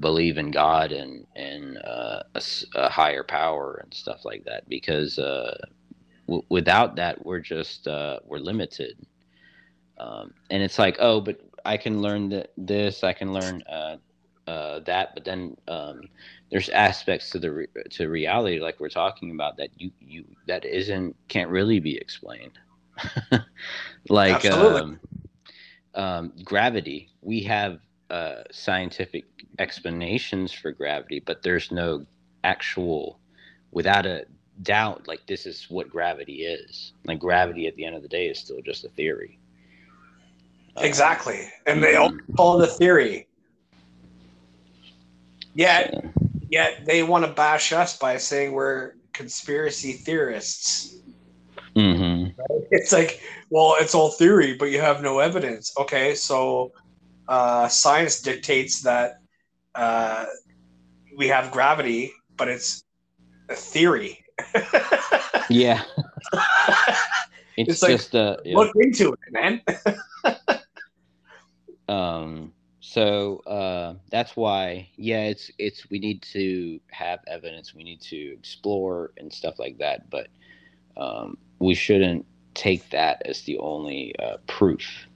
believe in God and and uh, a, a, higher power and stuff like that because uh, w- without that, we're just uh, we're limited. Um, and it's like, oh, but I can learn th- this, I can learn uh, uh, that, but then um, there's aspects to the re- to reality, like we're talking about, that you you that isn't can't really be explained. like um, um, gravity, we have uh, scientific explanations for gravity, but there's no actual, without a doubt, like this is what gravity is. Like gravity, at the end of the day, is still just a theory. Exactly, and they all mm-hmm. call it a theory. Yet, yeah. yet they want to bash us by saying we're conspiracy theorists. Mm-hmm. It's like, well, it's all theory, but you have no evidence. Okay, so uh, science dictates that uh, we have gravity, but it's a theory. yeah. It's, it's, just like, uh, yeah. look into it, man. um so uh that's why yeah it's it's we need to have evidence we need to explore and stuff like that but um we shouldn't take that as the only uh, proof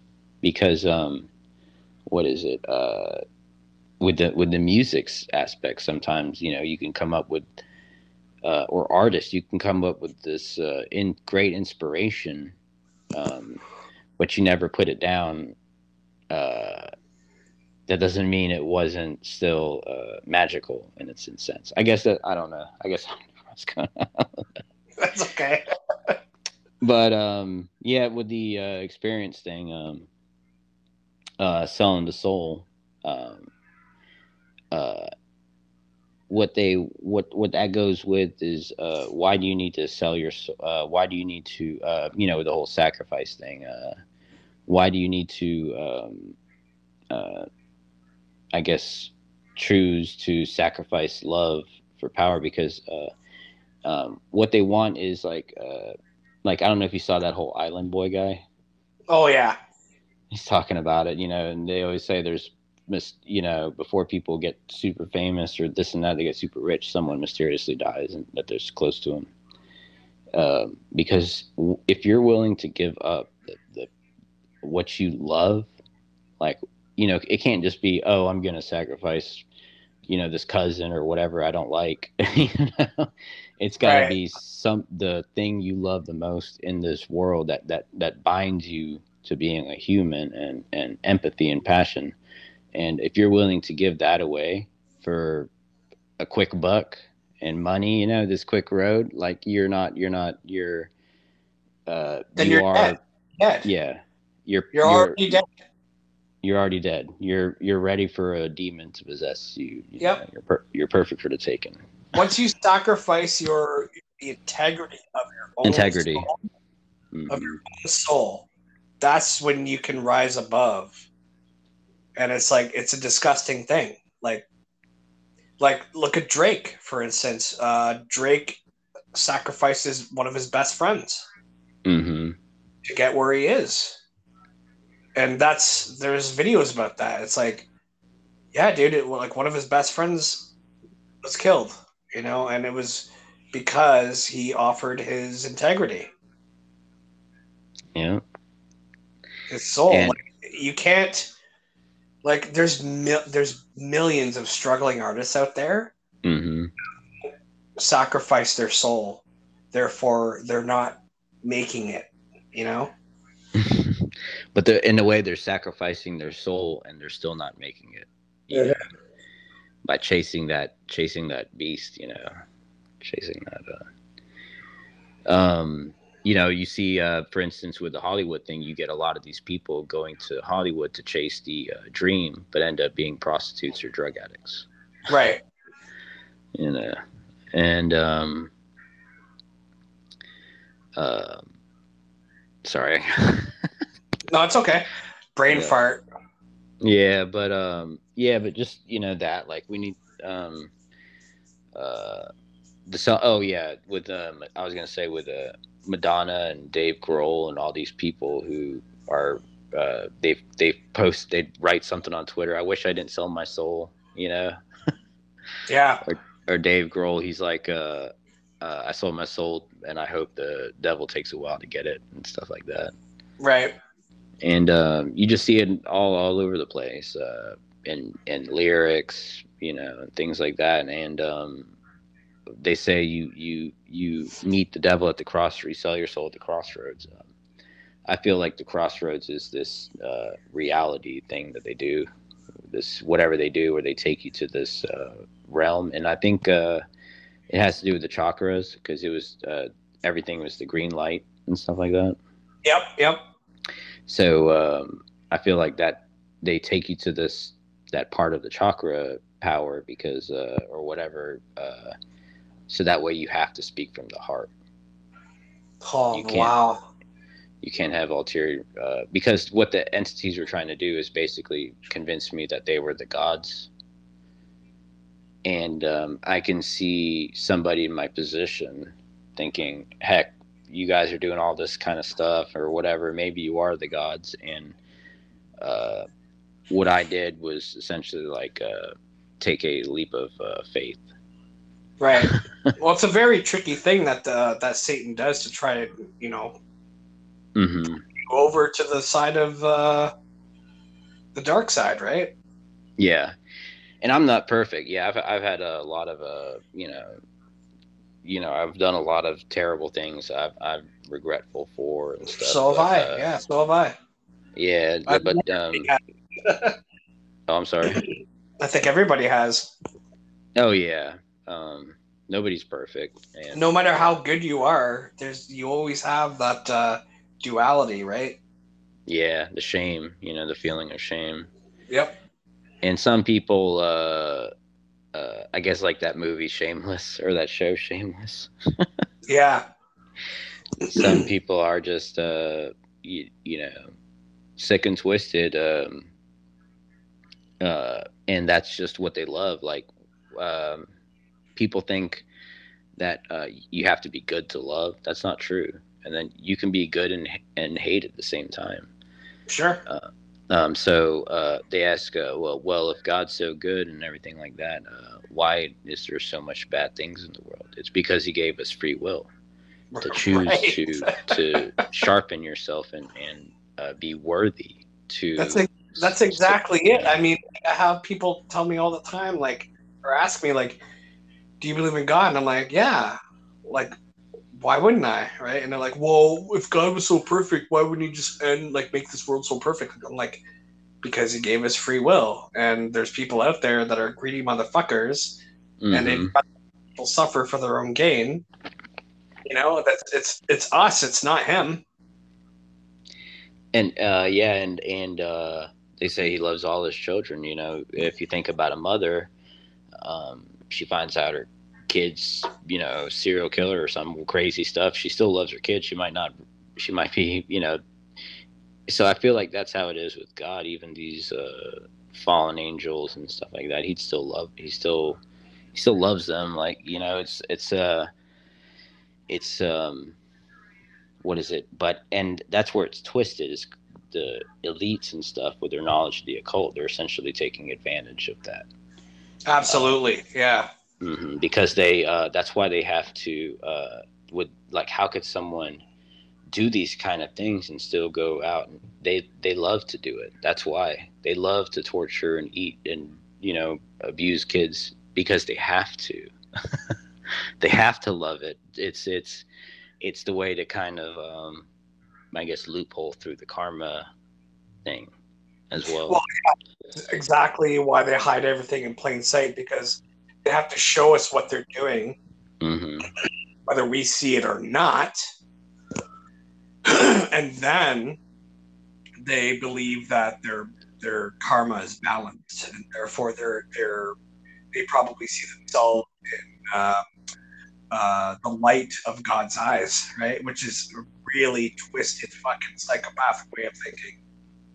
because um what is it uh with the with the music's aspect sometimes you know you can come up with uh, or artists you can come up with this uh, in great inspiration um, but you never put it down uh, that doesn't mean it wasn't still uh, magical in its sense. I guess that I don't know. I guess I don't know what's going on. That's okay. but um, yeah, with the uh, experience thing, um, uh, selling the soul, um, uh, what they what what that goes with is uh, why do you need to sell your uh, why do you need to uh, you know the whole sacrifice thing uh, why do you need to um, uh, I guess choose to sacrifice love for power? Because uh, um, what they want is like uh, like I don't know if you saw that whole Island Boy guy. Oh yeah, he's talking about it, you know, and they always say there's mis- you know before people get super famous or this and that they get super rich someone mysteriously dies and that they're close to him uh, because if you're willing to give up what you love like you know it can't just be oh i'm gonna sacrifice you know this cousin or whatever i don't like you know it's got to right. be some the thing you love the most in this world that that that binds you to being a human and and empathy and passion and if you're willing to give that away for a quick buck and money you know this quick road like you're not you're not you're uh then you you're are dead. dead. yeah you're you're, you're already dead. You're already dead. You're you're ready for a demon to possess you. you yep. Know, you're per- you're perfect for the taking. Once you sacrifice your the integrity of your own integrity soul, mm-hmm. of your own soul, that's when you can rise above. And it's like it's a disgusting thing. Like like look at Drake, for instance. Uh, Drake sacrifices one of his best friends mm-hmm. to get where he is and that's there's videos about that. It's like, yeah, dude, it, like one of his best friends was killed, you know, and it was because he offered his integrity. Yeah. His soul. And- like, you can't like there's mil- there's millions of struggling artists out there mm-hmm. sacrifice their soul therefore they're not making it you know but they're in a way they're sacrificing their soul and they're still not making it yeah. Know, by chasing that chasing that beast you know chasing that uh, um you know you see uh for instance with the hollywood thing you get a lot of these people going to hollywood to chase the uh, dream but end up being prostitutes or drug addicts. Right. You know and um uh, sorry No, it's okay. Brain yeah. fart. Yeah, but um, yeah, but just you know that like we need um, uh, the so oh yeah with um I was gonna say with uh Madonna and Dave Grohl and all these people who are uh they've they post they write something on Twitter. I wish I didn't sell my soul, you know. Yeah. or or Dave Grohl, he's like uh uh, I sold my soul, and I hope the devil takes a while to get it and stuff like that. Right. And um, you just see it all all over the place, uh, in in lyrics, you know, and things like that. And um, they say you you you meet the devil at the crossroads, sell your soul at the crossroads. Um, I feel like the crossroads is this uh, reality thing that they do, this whatever they do, where they take you to this uh, realm, and I think uh, it has to do with the chakras because it was uh, everything was the green light and stuff like that. Yep. Yep. So um, I feel like that they take you to this that part of the chakra power because uh, or whatever. Uh, so that way you have to speak from the heart. Oh You wow. You can't have ulterior uh, because what the entities were trying to do is basically convince me that they were the gods. And um, I can see somebody in my position thinking, heck, you guys are doing all this kind of stuff or whatever. Maybe you are the gods. And uh, what I did was essentially like uh, take a leap of uh, faith. Right. well, it's a very tricky thing that uh, that Satan does to try to, you know, hmm go over to the side of uh, the dark side, right? Yeah, and I'm not perfect. Yeah, I've I've had a lot of uh, you know, you know, I've done a lot of terrible things. I've I'm regretful for and stuff. so have but, I. uh, yeah, so have I. Yeah, I- but um, oh, I'm sorry. I think everybody has. Oh yeah, um, nobody's perfect, and No matter how good you are, there's you always have that uh, duality, right? yeah, the shame, you know, the feeling of shame. Yep. And some people, uh, uh, I guess, like that movie Shameless or that show Shameless. Yeah. some people are just uh you, you know sick and twisted um uh and that's just what they love like um people think that uh you have to be good to love that's not true and then you can be good and and hate at the same time Sure. Um so uh they ask uh, well well if god's so good and everything like that uh why is there so much bad things in the world it's because he gave us free will to choose Right. to to sharpen yourself and and uh, be worthy to That's that's exactly it. I mean, I have people tell me all the time, like, or ask me, like, "Do you believe in God?" And I'm like, "Yeah." Like, why wouldn't I? Right? And they're like, "Well, if God was so perfect, why wouldn't He just end like make this world so perfect?" I'm like, because He gave us free will, and there's people out there that are greedy motherfuckers, and they people suffer for their own gain. You know, that's it's it's us. It's not him. and uh yeah and and uh they say he loves all his children you know if you think about a mother um she finds out her kids you know serial killer or some crazy stuff she still loves her kids. She might not she might be you know. So i feel like that's how it is with god even these uh fallen angels and stuff like that. He'd still love he still he still loves them. Like you know it's it's uh it's um what is it? But and that's where it's twisted is the elites and stuff with their knowledge of the occult. They're essentially taking advantage of that. Absolutely. Yeah. Hmm because they uh, that's why they have to uh, would like how could someone do these kind of things and still go out and they they love to do it. That's why. They love to torture and eat and you know abuse kids because they have to. They have to love it. It's it's it's the way to kind of um i guess loophole through the karma thing as well, Well, exactly why they hide everything in plain sight because they have to show us what they're doing, hmm whether we see it or not. and then they believe that their their karma is balanced, and therefore they're they're they probably see themselves in uh, uh, the light of God's eyes, right? Which is a really twisted, fucking psychopathic way of thinking.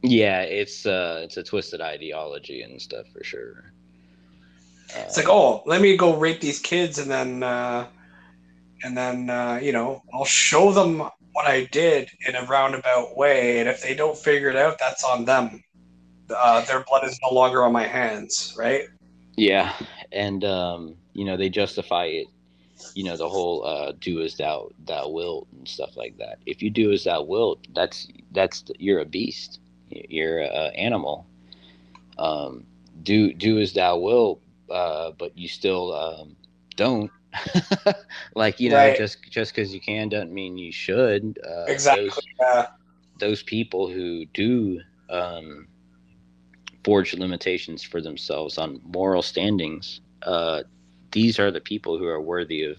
yeah it's uh it's a twisted ideology and stuff for sure It's like, oh, let me go rape these kids, and then, uh, and then, uh, you know, I'll show them what I did in a roundabout way, and if they don't figure it out, that's on them. Uh, their blood is no longer on my hands, right? Yeah, and um, you know they justify it you know the whole uh, "do as thou thou wilt" and stuff like that. If you do as thou wilt, that's that's you're a beast. You're an animal. Um, do do as thou wilt, uh, but you still um, don't. like you know, Right. just just because you can doesn't mean you should. Uh, exactly. those- Yeah. those people who do um, forge limitations for themselves on moral standings, uh, these are the people who are worthy of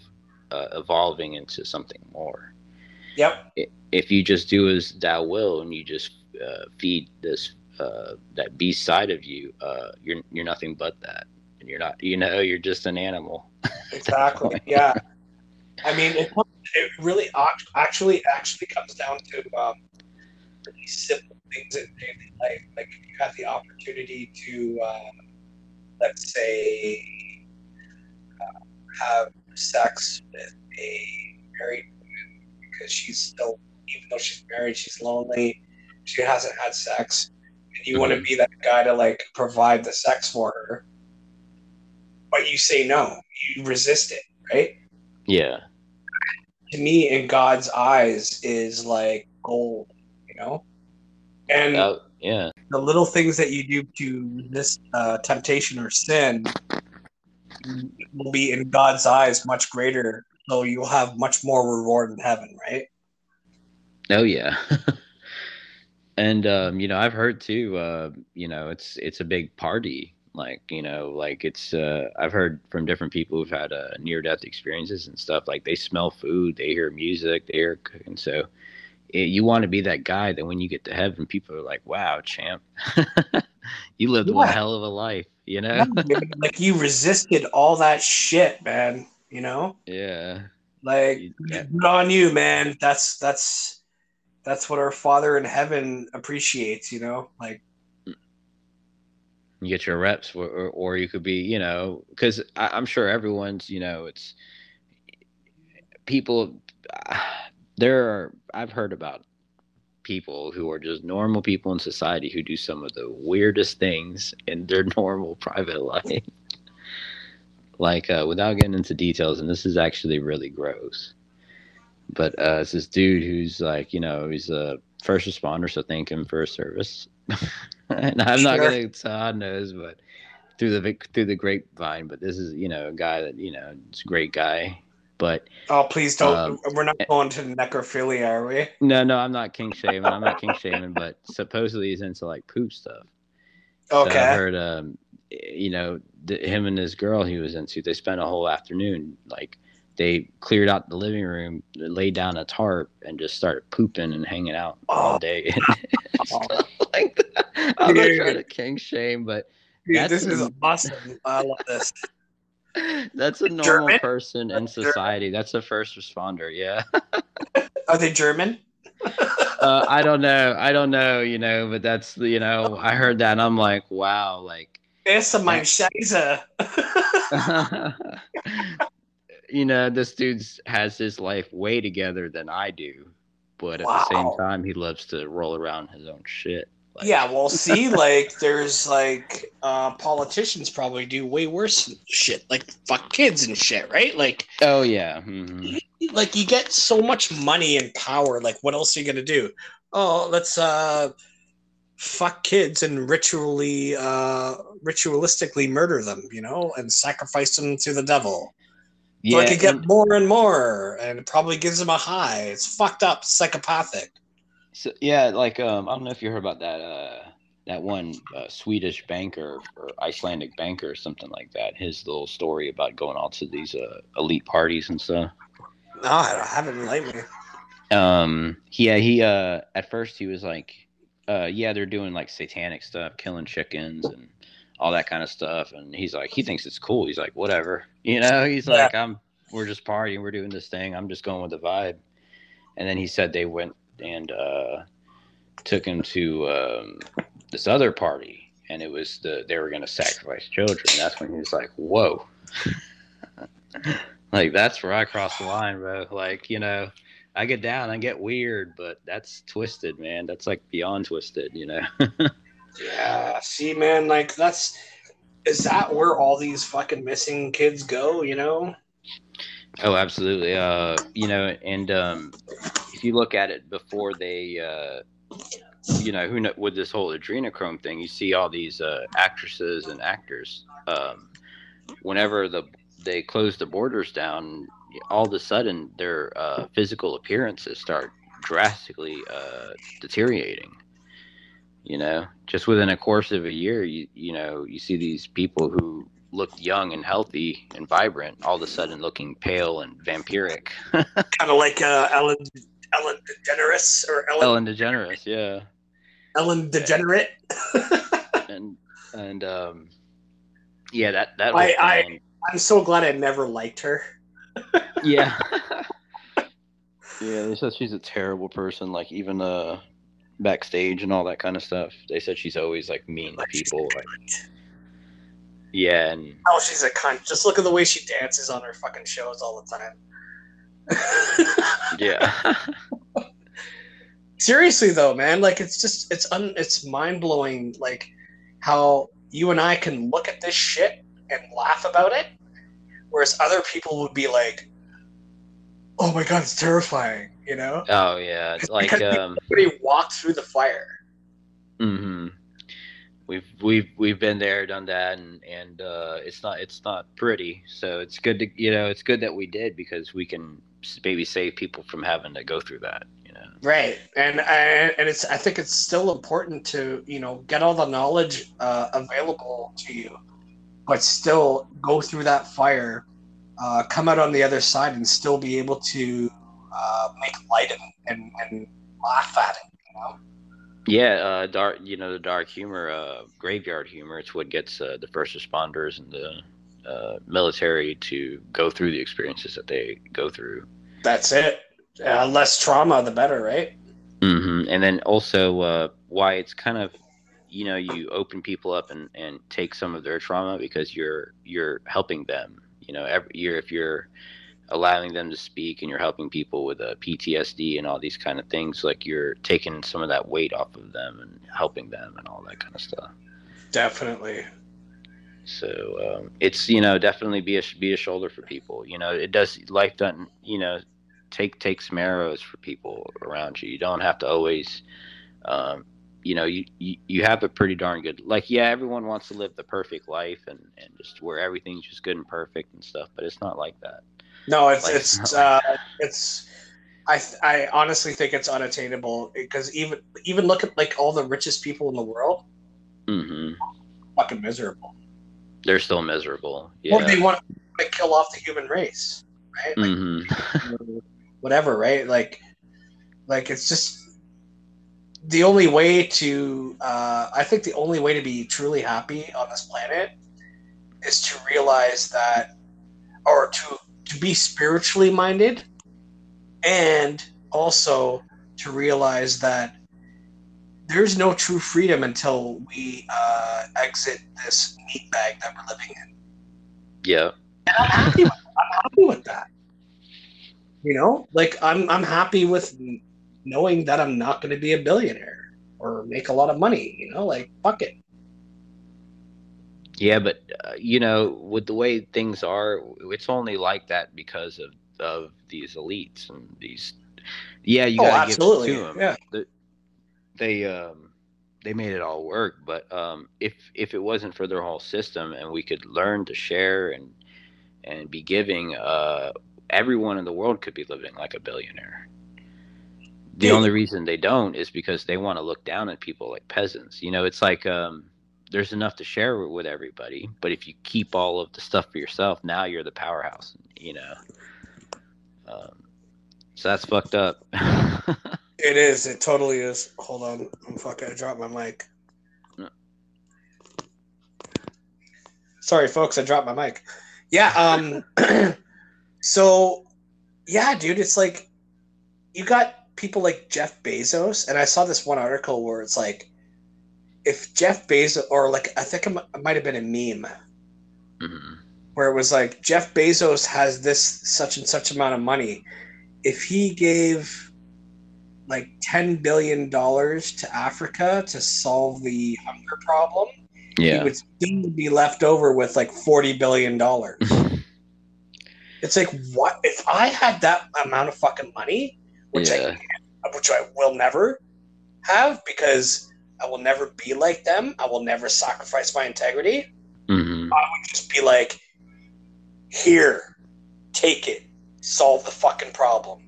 uh, evolving into something more. Yep. If you just do as thou will and you just uh, feed this uh, that beast side of you, uh, you're you're nothing but that, and you're not. You know, you're just an animal. Exactly. yeah. I mean, it, it really actually actually comes down to um, simple things in daily life. Like if you had the opportunity to, uh, let's say, uh, have sex with a married woman because she's still, even though she's married, she's lonely. She hasn't had sex, and you want to be that guy to like provide the sex for her. But you say no. You resist it, right? Yeah. to me in God's eyes is like gold, you know? And Uh, yeah. the little things that you do to this uh, temptation or sin will be in God's eyes much greater. So you'll have much more reward in heaven, right? Oh yeah. and um, you know, I've heard too, uh, you know, it's it's a big party. Like, you know, like it's uh I've heard from different people who've had uh, near death experiences and stuff, like they smell food, they hear music, they hear cooking. So it, you want to be that guy that when you get to heaven, people are like, Wow, champ. you lived one hell of a life, you know? like you resisted all that shit, man. You know? yeah. Like yeah. good on you, man. That's that's that's what our Father in heaven appreciates, you know? Like you get your reps or, or, you could be you know because i'm sure everyone's you know it's people there are i've heard about people who are just normal people in society who do some of the weirdest things in their normal private life. Like uh, without getting into details and this is actually really gross but uh, it's this dude who's like you know he's a first responder so thank him for his service. and i'm not Sure. gonna todd knows but through the through the grapevine but this is you know a guy that you know is a great guy but Oh, please don't. Um, we're not going to necrophilia, are we? no no i'm not king shaming i'm not king shaming but supposedly he's into like poop stuff So I heard, um, you know, him and his girl he was into. They spent a whole afternoon like they cleared out the living room, laid down a tarp, and just started pooping and hanging out all Oh. day. Oh. Stuff like. I'm not Dude. trying to king shame, but Dude, That's- this is awesome. I love this. that's a normal German? person in society. That's a first responder. Yeah. Are they German? uh, I don't know. I don't know. You know, but that's you know, I heard that and I'm like, wow, like. Essa mein Scheiße. You know, this dude's has his life way together than I do, but at the same time, he loves to roll around his own shit. Like, yeah, well, see, like, there's like uh, politicians probably do way worse shit, like fuck kids and shit, right? Like, Oh yeah. mhm. like you get so much money and power. Like, what else are you gonna do? Oh, let's uh, fuck kids and ritually, uh, ritualistically murder them, you know, and sacrifice them to the devil. Yeah. so I could get and- more and more, and it probably gives them a high. It's fucked up, psychopathic. so, yeah, like um, I don't know if you heard about that uh, that one uh, Swedish banker or Icelandic banker or something like that. His little story about going out to these uh, elite parties and stuff. No, I haven't lately. um yeah he uh at first he was like uh yeah they're doing like satanic stuff killing chickens and all that kind of stuff. And he's like he thinks it's cool. He's like whatever. You know he's Yeah. like i'm we're just partying. We're doing this thing. I'm just going with the vibe. And then he said they went and uh took him to um this other party. And it was the they were going to sacrifice children. That's when he was like whoa. Like that's where i cross the line bro. Like you know I get down, I get weird, but that's twisted, man. That's like beyond twisted, you know. Yeah, see, man, like that's is that where all these fucking missing kids go? You know? Oh, absolutely. Uh, you know, and um, if you look at it before they, uh, you know, who know, with this whole adrenochrome thing, you see all these uh, actresses and actors. Um, whenever the they close the borders down, all of a sudden their uh, physical appearances start drastically uh, deteriorating. You know, just within a course of a year, you you know, you see these people who looked young and healthy and vibrant, all of a sudden looking pale and vampiric. kind of like uh, Ellen Ellen DeGeneres or Ellen, Ellen DeGeneres, yeah. Ellen Degenerate. and and um, yeah, that that. I, I I'm so glad I never liked her. yeah. yeah, they said she's a terrible person. Like even uh, backstage and all that kind of stuff. They said she's always like mean to people. Like, yeah, and oh, she's a cunt. Just look at the way she dances on her fucking shows all the time. yeah. Seriously though, man, like it's just it's un it's mind blowing like how you and I can look at this shit and laugh about it, whereas other people would be like, "Oh my god, it's terrifying," you know? Oh yeah, it's like um, somebody walked through the fire. Mm-hmm. We've we've we've been there, done that, and and uh, it's not it's not pretty. So it's good to you know it's good that we did because we can maybe save people from having to go through that. You know. Right, and and it's I think it's still important to you know get all the knowledge uh, available to you, but still go through that fire, uh, come out on the other side, and still be able to uh, make light and, and, and laugh at it. You know. Yeah, uh, dark. You know the dark humor, uh, graveyard humor. It's what gets uh, the first responders and the uh, military to go through the experiences that they go through. That's it. Uh, less trauma, the better, right? Mm-hmm. And then also uh, why it's kind of, you know, you open people up and, and take some of their trauma because you're you're helping them. You know, every year if you're allowing them to speak and you're helping people with a uh, PTSD and all these kind of things, like you're taking some of that weight off of them and helping them and all that kind of stuff. Definitely. So um, it's you know definitely be a be a shoulder for people. You know it does life doesn't you know take take some arrows for people around you. You don't have to always. Um, you know, you, you, you have a pretty darn good like yeah, everyone wants to live the perfect life and, and just where everything's just good and perfect and stuff, but it's not like that. No, it's like, it's uh, it's I I honestly think it's unattainable because even even look at like all the richest people in the world, mm-hmm. fucking miserable. They're still miserable. Yeah. Or they want to kill off the human race, right? Like, mm-hmm. whatever, right? Like, like it's just the only way to. Uh, I think the only way to be truly happy on this planet is to realize that, or to to be spiritually minded and also to realize that there's no true freedom until we uh, exit this meat bag that we're living in. Yeah. And I'm happy. With, I'm happy with that. You know, like I'm I'm happy with knowing that I'm not going to be a billionaire or make a lot of money. You know, like fuck it. Yeah, but uh, you know, with the way things are, it's only like that because of of these elites and these. Yeah, you oh, gotta absolutely. give it to them. Yeah, the, they um they made it all work. But um, if if it wasn't for their whole system and we could learn to share and and be giving, uh, everyone in the world could be living like a billionaire. The yeah. only reason they don't is because they want to look down at people like peasants. You know, it's like um there's enough to share with everybody. But if you keep all of the stuff for yourself, now you're the powerhouse. You know. Um, so that's fucked up. it is. It totally is. Hold on. I'm fucking. I dropped my mic. No. Sorry, folks. I dropped my mic. Yeah. Um. so, yeah, dude. It's like you got people like Jeff Bezos, and I saw this one article where it's like if Jeff Bezos or like I think it might have been a meme mm-hmm. where it was like Jeff Bezos has this such and such amount of money. If he gave like ten billion dollars to Africa to solve the hunger problem, yeah. he would still be left over with like forty billion dollars. It's like what if I had that amount of fucking money, which yeah. I which I will never have because I will never be like them. I will never sacrifice my integrity. hmm I would just be like, here, take it, solve the fucking problem.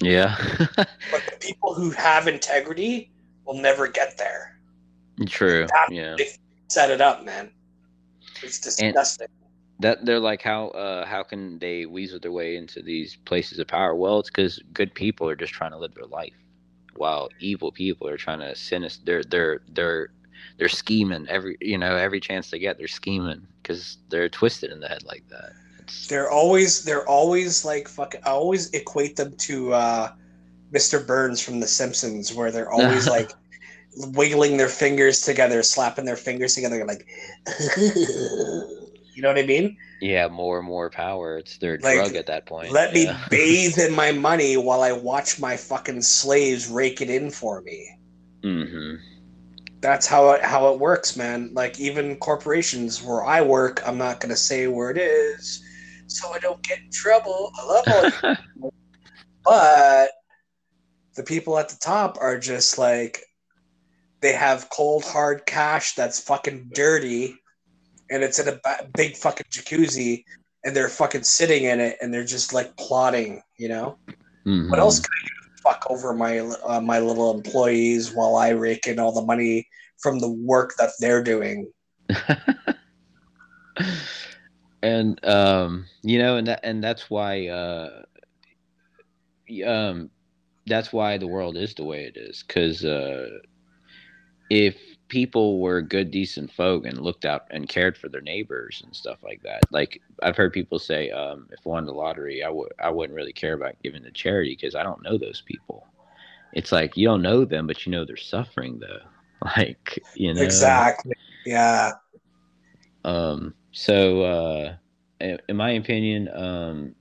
Yeah. But the people who have integrity will never get there. True. That- Yeah. They set it up, man. It's disgusting. That they're like how uh how can they weasel their way into these places of power? Well, it's because good people are just trying to live their life, while evil people are trying to sinister. They're they're they're they're scheming every you know every chance they get. They're scheming because they're twisted in the head like that. It's, they're always they're always like fucking. I always equate them to uh, Mr. Burns from The Simpsons, where they're always like wiggling their fingers together, slapping their fingers together, like. you know what I mean? yeah, more and more power. It's their Like, drug at that point. Let me bathe in my money while I watch my fucking slaves rake it in for me. hmm That's how it how it works, man. Like even corporations where I work, I'm not gonna say where it is, so I don't get in trouble. I love all but the people at the top are just like they have cold hard cash that's fucking dirty, and it's in a big fucking jacuzzi, and they're fucking sitting in it, and they're just like plotting, you know. hmm What else can I do to fuck over my uh, my little employees while I rake in all the money from the work that they're doing? and um you know and that and that's why uh um that's why the world is the way it is because uh if people were good decent folk and looked out and cared for their neighbors and stuff like that like i've heard people say um if I won the lottery i would i wouldn't really care about giving to charity because i don't know those people it's like you don't know them but you know they're suffering though like you know Exactly. Yeah. um, so, uh, in in my opinion, um,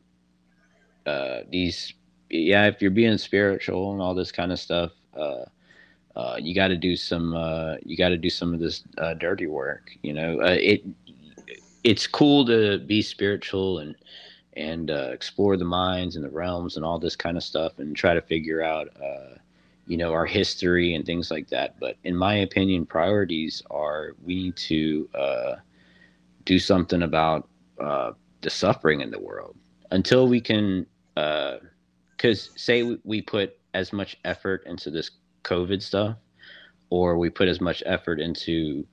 uh, these, yeah, if you're being spiritual and all this kind of stuff, uh, uh, you got to do some, uh, you got to do some of this uh, dirty work. You know, uh, it, it's cool to be spiritual and and uh, explore the minds and the realms and all this kind of stuff and try to figure out, uh, you know, our history and things like that. But in my opinion, priorities are we need to. Do something about the suffering in the world until we can because say we put as much effort into this covid stuff or we put as much effort into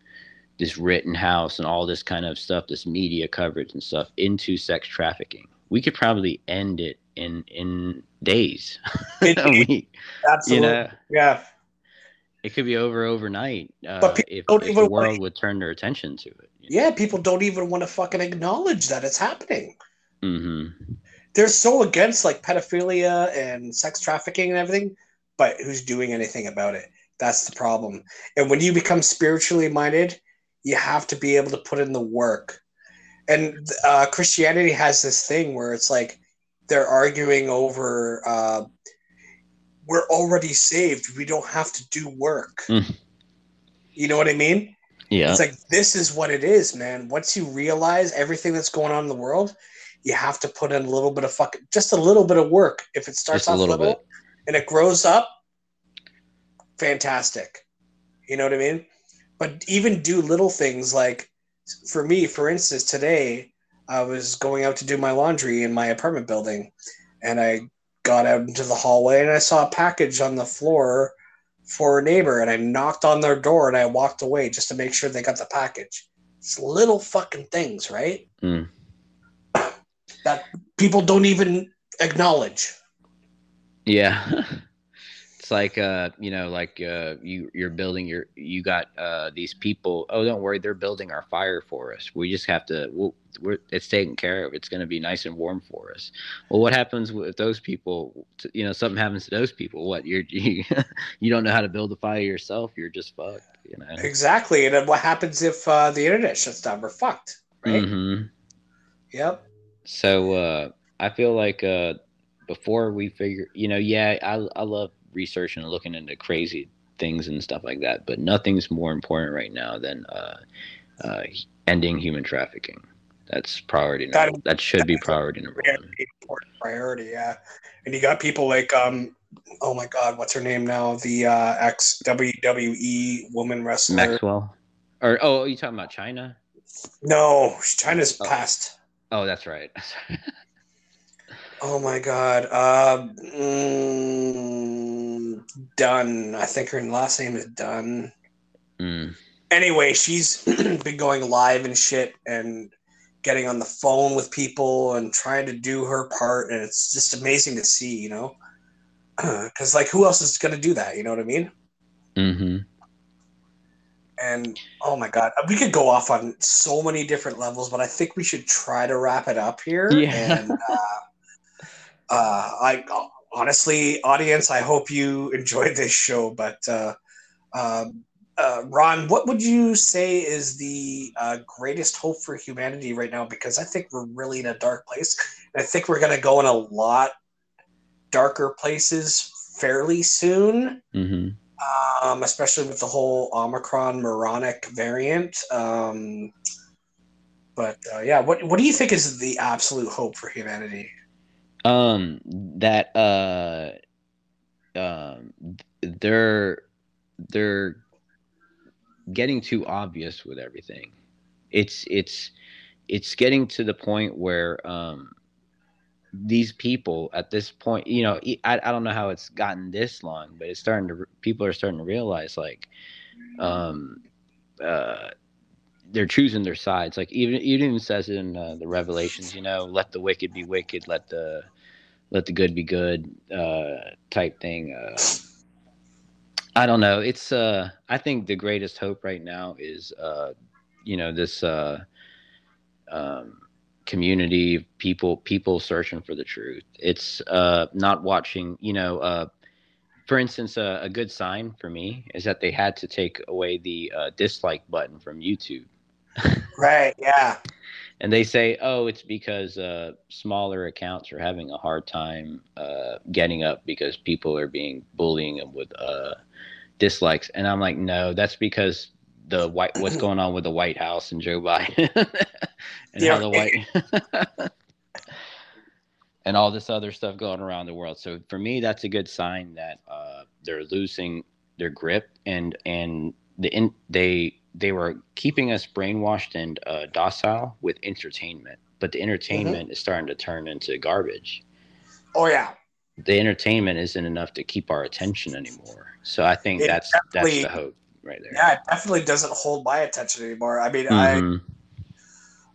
this Rittenhouse and all this kind of stuff this media coverage and stuff into sex trafficking we could probably end it in in days we, Absolutely. you know yeah. it could be over overnight uh, But if, don't if the world would turn their attention to it Yeah. People don't even want to fucking acknowledge that it's happening. hmm They're so against like pedophilia and sex trafficking and everything, but who's doing anything about it? That's the problem. And when you become spiritually minded, you have to be able to put in the work. And uh, Christianity has this thing where it's like they're arguing over uh, we're already saved. We don't have to do work. Mm. You know what I mean? yeah It's like this is what it is, man. Once you realize everything that's going on in the world, you have to put in a little bit of fucking just a little bit of work. If it starts Just a little little bit. And it grows up, fantastic. You know what I mean? But even do little things like for me, for instance, today I was going out to do my laundry in my apartment building and I got out into the hallway and I saw a package on the floor for a neighbor and I knocked on their door and I walked away just to make sure they got the package. It's little fucking things, right? Mm. That people don't even acknowledge. Yeah. it's like uh, you know, like uh you you're building your you got uh these people, oh don't worry, they're building our fire for us. We just have to we'll, we're it's taken care of. It's going to be nice and warm for us. Well, what happens with those people, you know, something happens to those people. What? You're you, you don't know how to build a fire yourself, you're just fucked, you know. Exactly. And then what happens if uh, the internet shuts down? We're fucked, right? Mhm. Yep. So uh, I feel like uh, before we figure, you know, yeah, I I love researching and looking into crazy things and stuff like that, but nothing's more important right now than uh, uh, ending human trafficking. That's priority number. That, that should be priority number one. Important priority, yeah. And you got people like um, oh my God, what's her name now? The uh, ex WWE woman wrestler Maxwell. Or oh, are you talking about Chyna No, Chyna's oh. past. Oh, that's right. oh my God. Uh, mm, Dunne. I think her last name is Dunne. Mm. Anyway, she's been going live and shit and getting on the phone with people and trying to do her part, and it's just amazing to see, you know because like who else is going to do that you know what i mean mm-hmm. and oh my god we could go off on so many different levels but i think we should try to wrap it up here yeah. and uh, uh, i honestly audience i hope you enjoyed this show but uh, um, uh, Ron, what would you say is the uh, greatest hope for humanity right now? Because I think we're really in a dark place. I think we're going to go in a lot darker places fairly soon, mm-hmm. um, especially with the whole Omicron moronic variant. Um, but uh, yeah, what what do you think is the absolute hope for humanity? Um, that uh, um, they're they're getting too obvious with everything. It's it's it's getting to the point where um these people at this point, you know, I, I don't know how it's gotten this long, but it's starting to, people are starting to realize like, um, uh, they're choosing their sides. Like even, even says in uh, the revelations, you know, let the wicked be wicked, let the, let the good be good, uh, type thing. Uh, I don't know. It's, uh, I think the greatest hope right now is, uh, you know, this, uh, um, community people people searching for the truth it's uh not watching you know uh for instance uh, a good sign for me is that they had to take away the uh, dislike button from youtube right yeah and they say oh it's because uh, smaller accounts are having a hard time uh, getting up because people are being bullying them with uh, dislikes and i'm like no that's because the white what's going on with the White House and Joe Biden and yeah. how the white and all this other stuff going around the world. So for me, that's a good sign that uh, they're losing their grip and and the in, they they were keeping us brainwashed and uh, docile with entertainment, but the entertainment mm-hmm. is starting to turn into garbage. Oh yeah, the entertainment isn't enough to keep our attention anymore. So I think it that's that's the hope right there. Yeah, it definitely doesn't hold my attention anymore. I mean, mm-hmm. I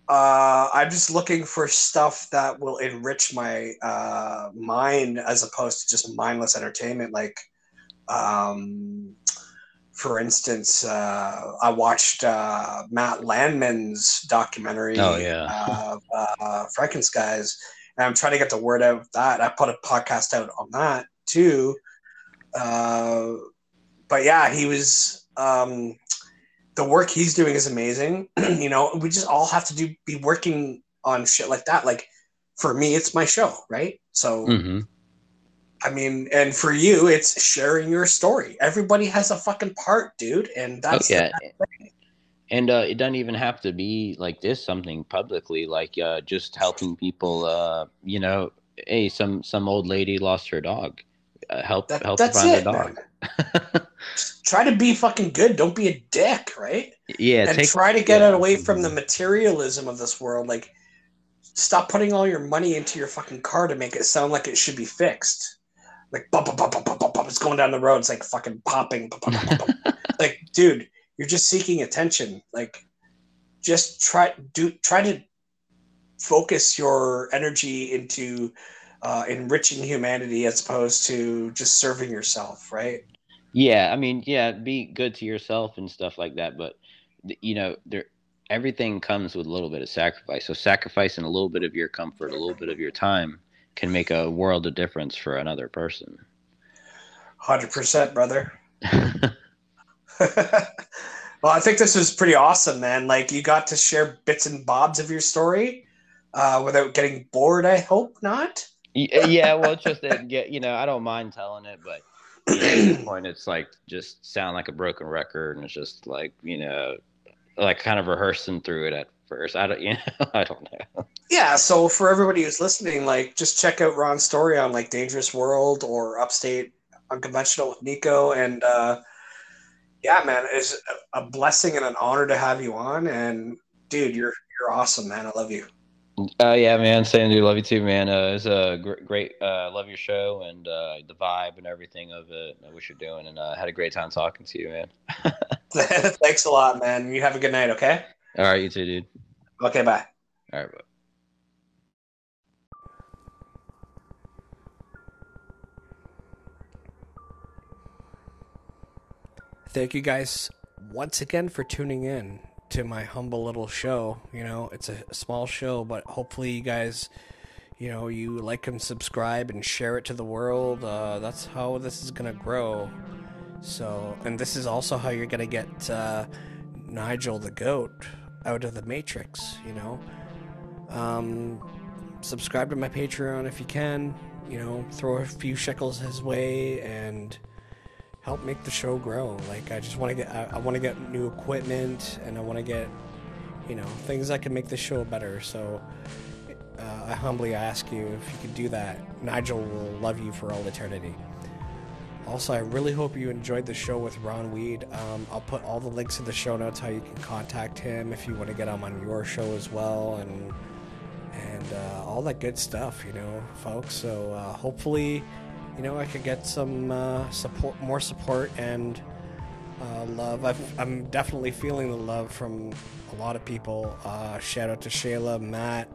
uh, I'm just looking for stuff that will enrich my uh, mind as opposed to just mindless entertainment. Like, um, for instance, uh, I watched uh, Matt Landman's documentary. Oh yeah, uh, Frankenskies, and I'm trying to get the word out of that. I put a podcast out on that too. Uh, but yeah, he was um, the work he's doing is amazing. you know, we just all have to do be working on shit like that. Like for me, it's my show, right? So, mm-hmm. I mean, and for you, it's sharing your story. Everybody has a fucking part, dude, and that's oh, yeah. And uh, it doesn't even have to be like this. Something publicly, like uh, just helping people. Uh, you know, hey, some some old lady lost her dog. Uh, help that, help find it, the dog. try to be fucking good. Don't be a dick, right? Yeah, and take, try to get yeah. away from the materialism of this world. Like, stop putting all your money into your fucking car to make it sound like it should be fixed. Like, bump, bump, bump, bump, bump, bump. it's going down the road. It's like fucking popping. Bump, bump, bump, bump. like, dude, you're just seeking attention. Like, just try do try to focus your energy into uh, enriching humanity as opposed to just serving yourself, right? Yeah, I mean, yeah, be good to yourself and stuff like that, but you know, there everything comes with a little bit of sacrifice. So sacrificing a little bit of your comfort, a little bit of your time can make a world of difference for another person. 100%, brother. well, I think this was pretty awesome, man. Like you got to share bits and bobs of your story uh, without getting bored. I hope not. yeah, well, it's just that, get you know, I don't mind telling it, but at this point it's like just sound like a broken record and it's just like you know like kind of rehearsing through it at first. I don't, you know, I don't know. Yeah, so for everybody who's listening, like just check out Ron's story on like Dangerous World or Upstate Unconventional with Nico, and uh, yeah, man, it's a blessing and an honor to have you on. And dude, you're you're awesome, man. I love you. Uh, yeah, man. Same dude. Love you too, man. Uh, it's a gr- great. Uh, love your show and uh, the vibe and everything of it. I wish you're doing, and uh, had a great time talking to you, man. Thanks a lot, man. You have a good night. Okay. All right, you too, dude. Okay, bye. All right, bye. Thank you guys once again for tuning in to my humble little show. You know, it's a small show, but hopefully you guys, you know, you like and subscribe and share it to the world. Uh, that's how this is gonna grow. So, and this is also how you're gonna get uh, Nigel the goat out of the matrix. You know, um, subscribe to my Patreon if you can. You know, throw a few shekels his way and help make the show grow. Like I just want to get I, I want to get new equipment and I want to get you know things that can make the show better. So uh, I humbly ask you if you could do that. Nigel will love you for all eternity. Also, I really hope you enjoyed the show with Ron Weed. Um, I'll put all the links in the show notes how you can contact him if you want to get him on your show as well, and and uh, all that good stuff, you know, folks. So uh, hopefully you know, I could get some uh, support, more support, and uh, love. i am definitely feeling the love from a lot of people. Uh, shout out to Shayla, Matt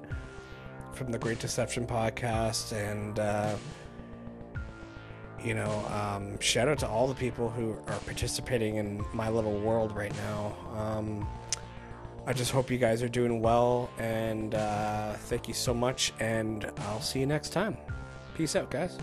from the Great Deception podcast, and uh, you know, um, shout out to all the people who are participating in my little world right now. Um, I just hope you guys are doing well, and uh, thank you so much. And I'll see you next time. Peace out, guys.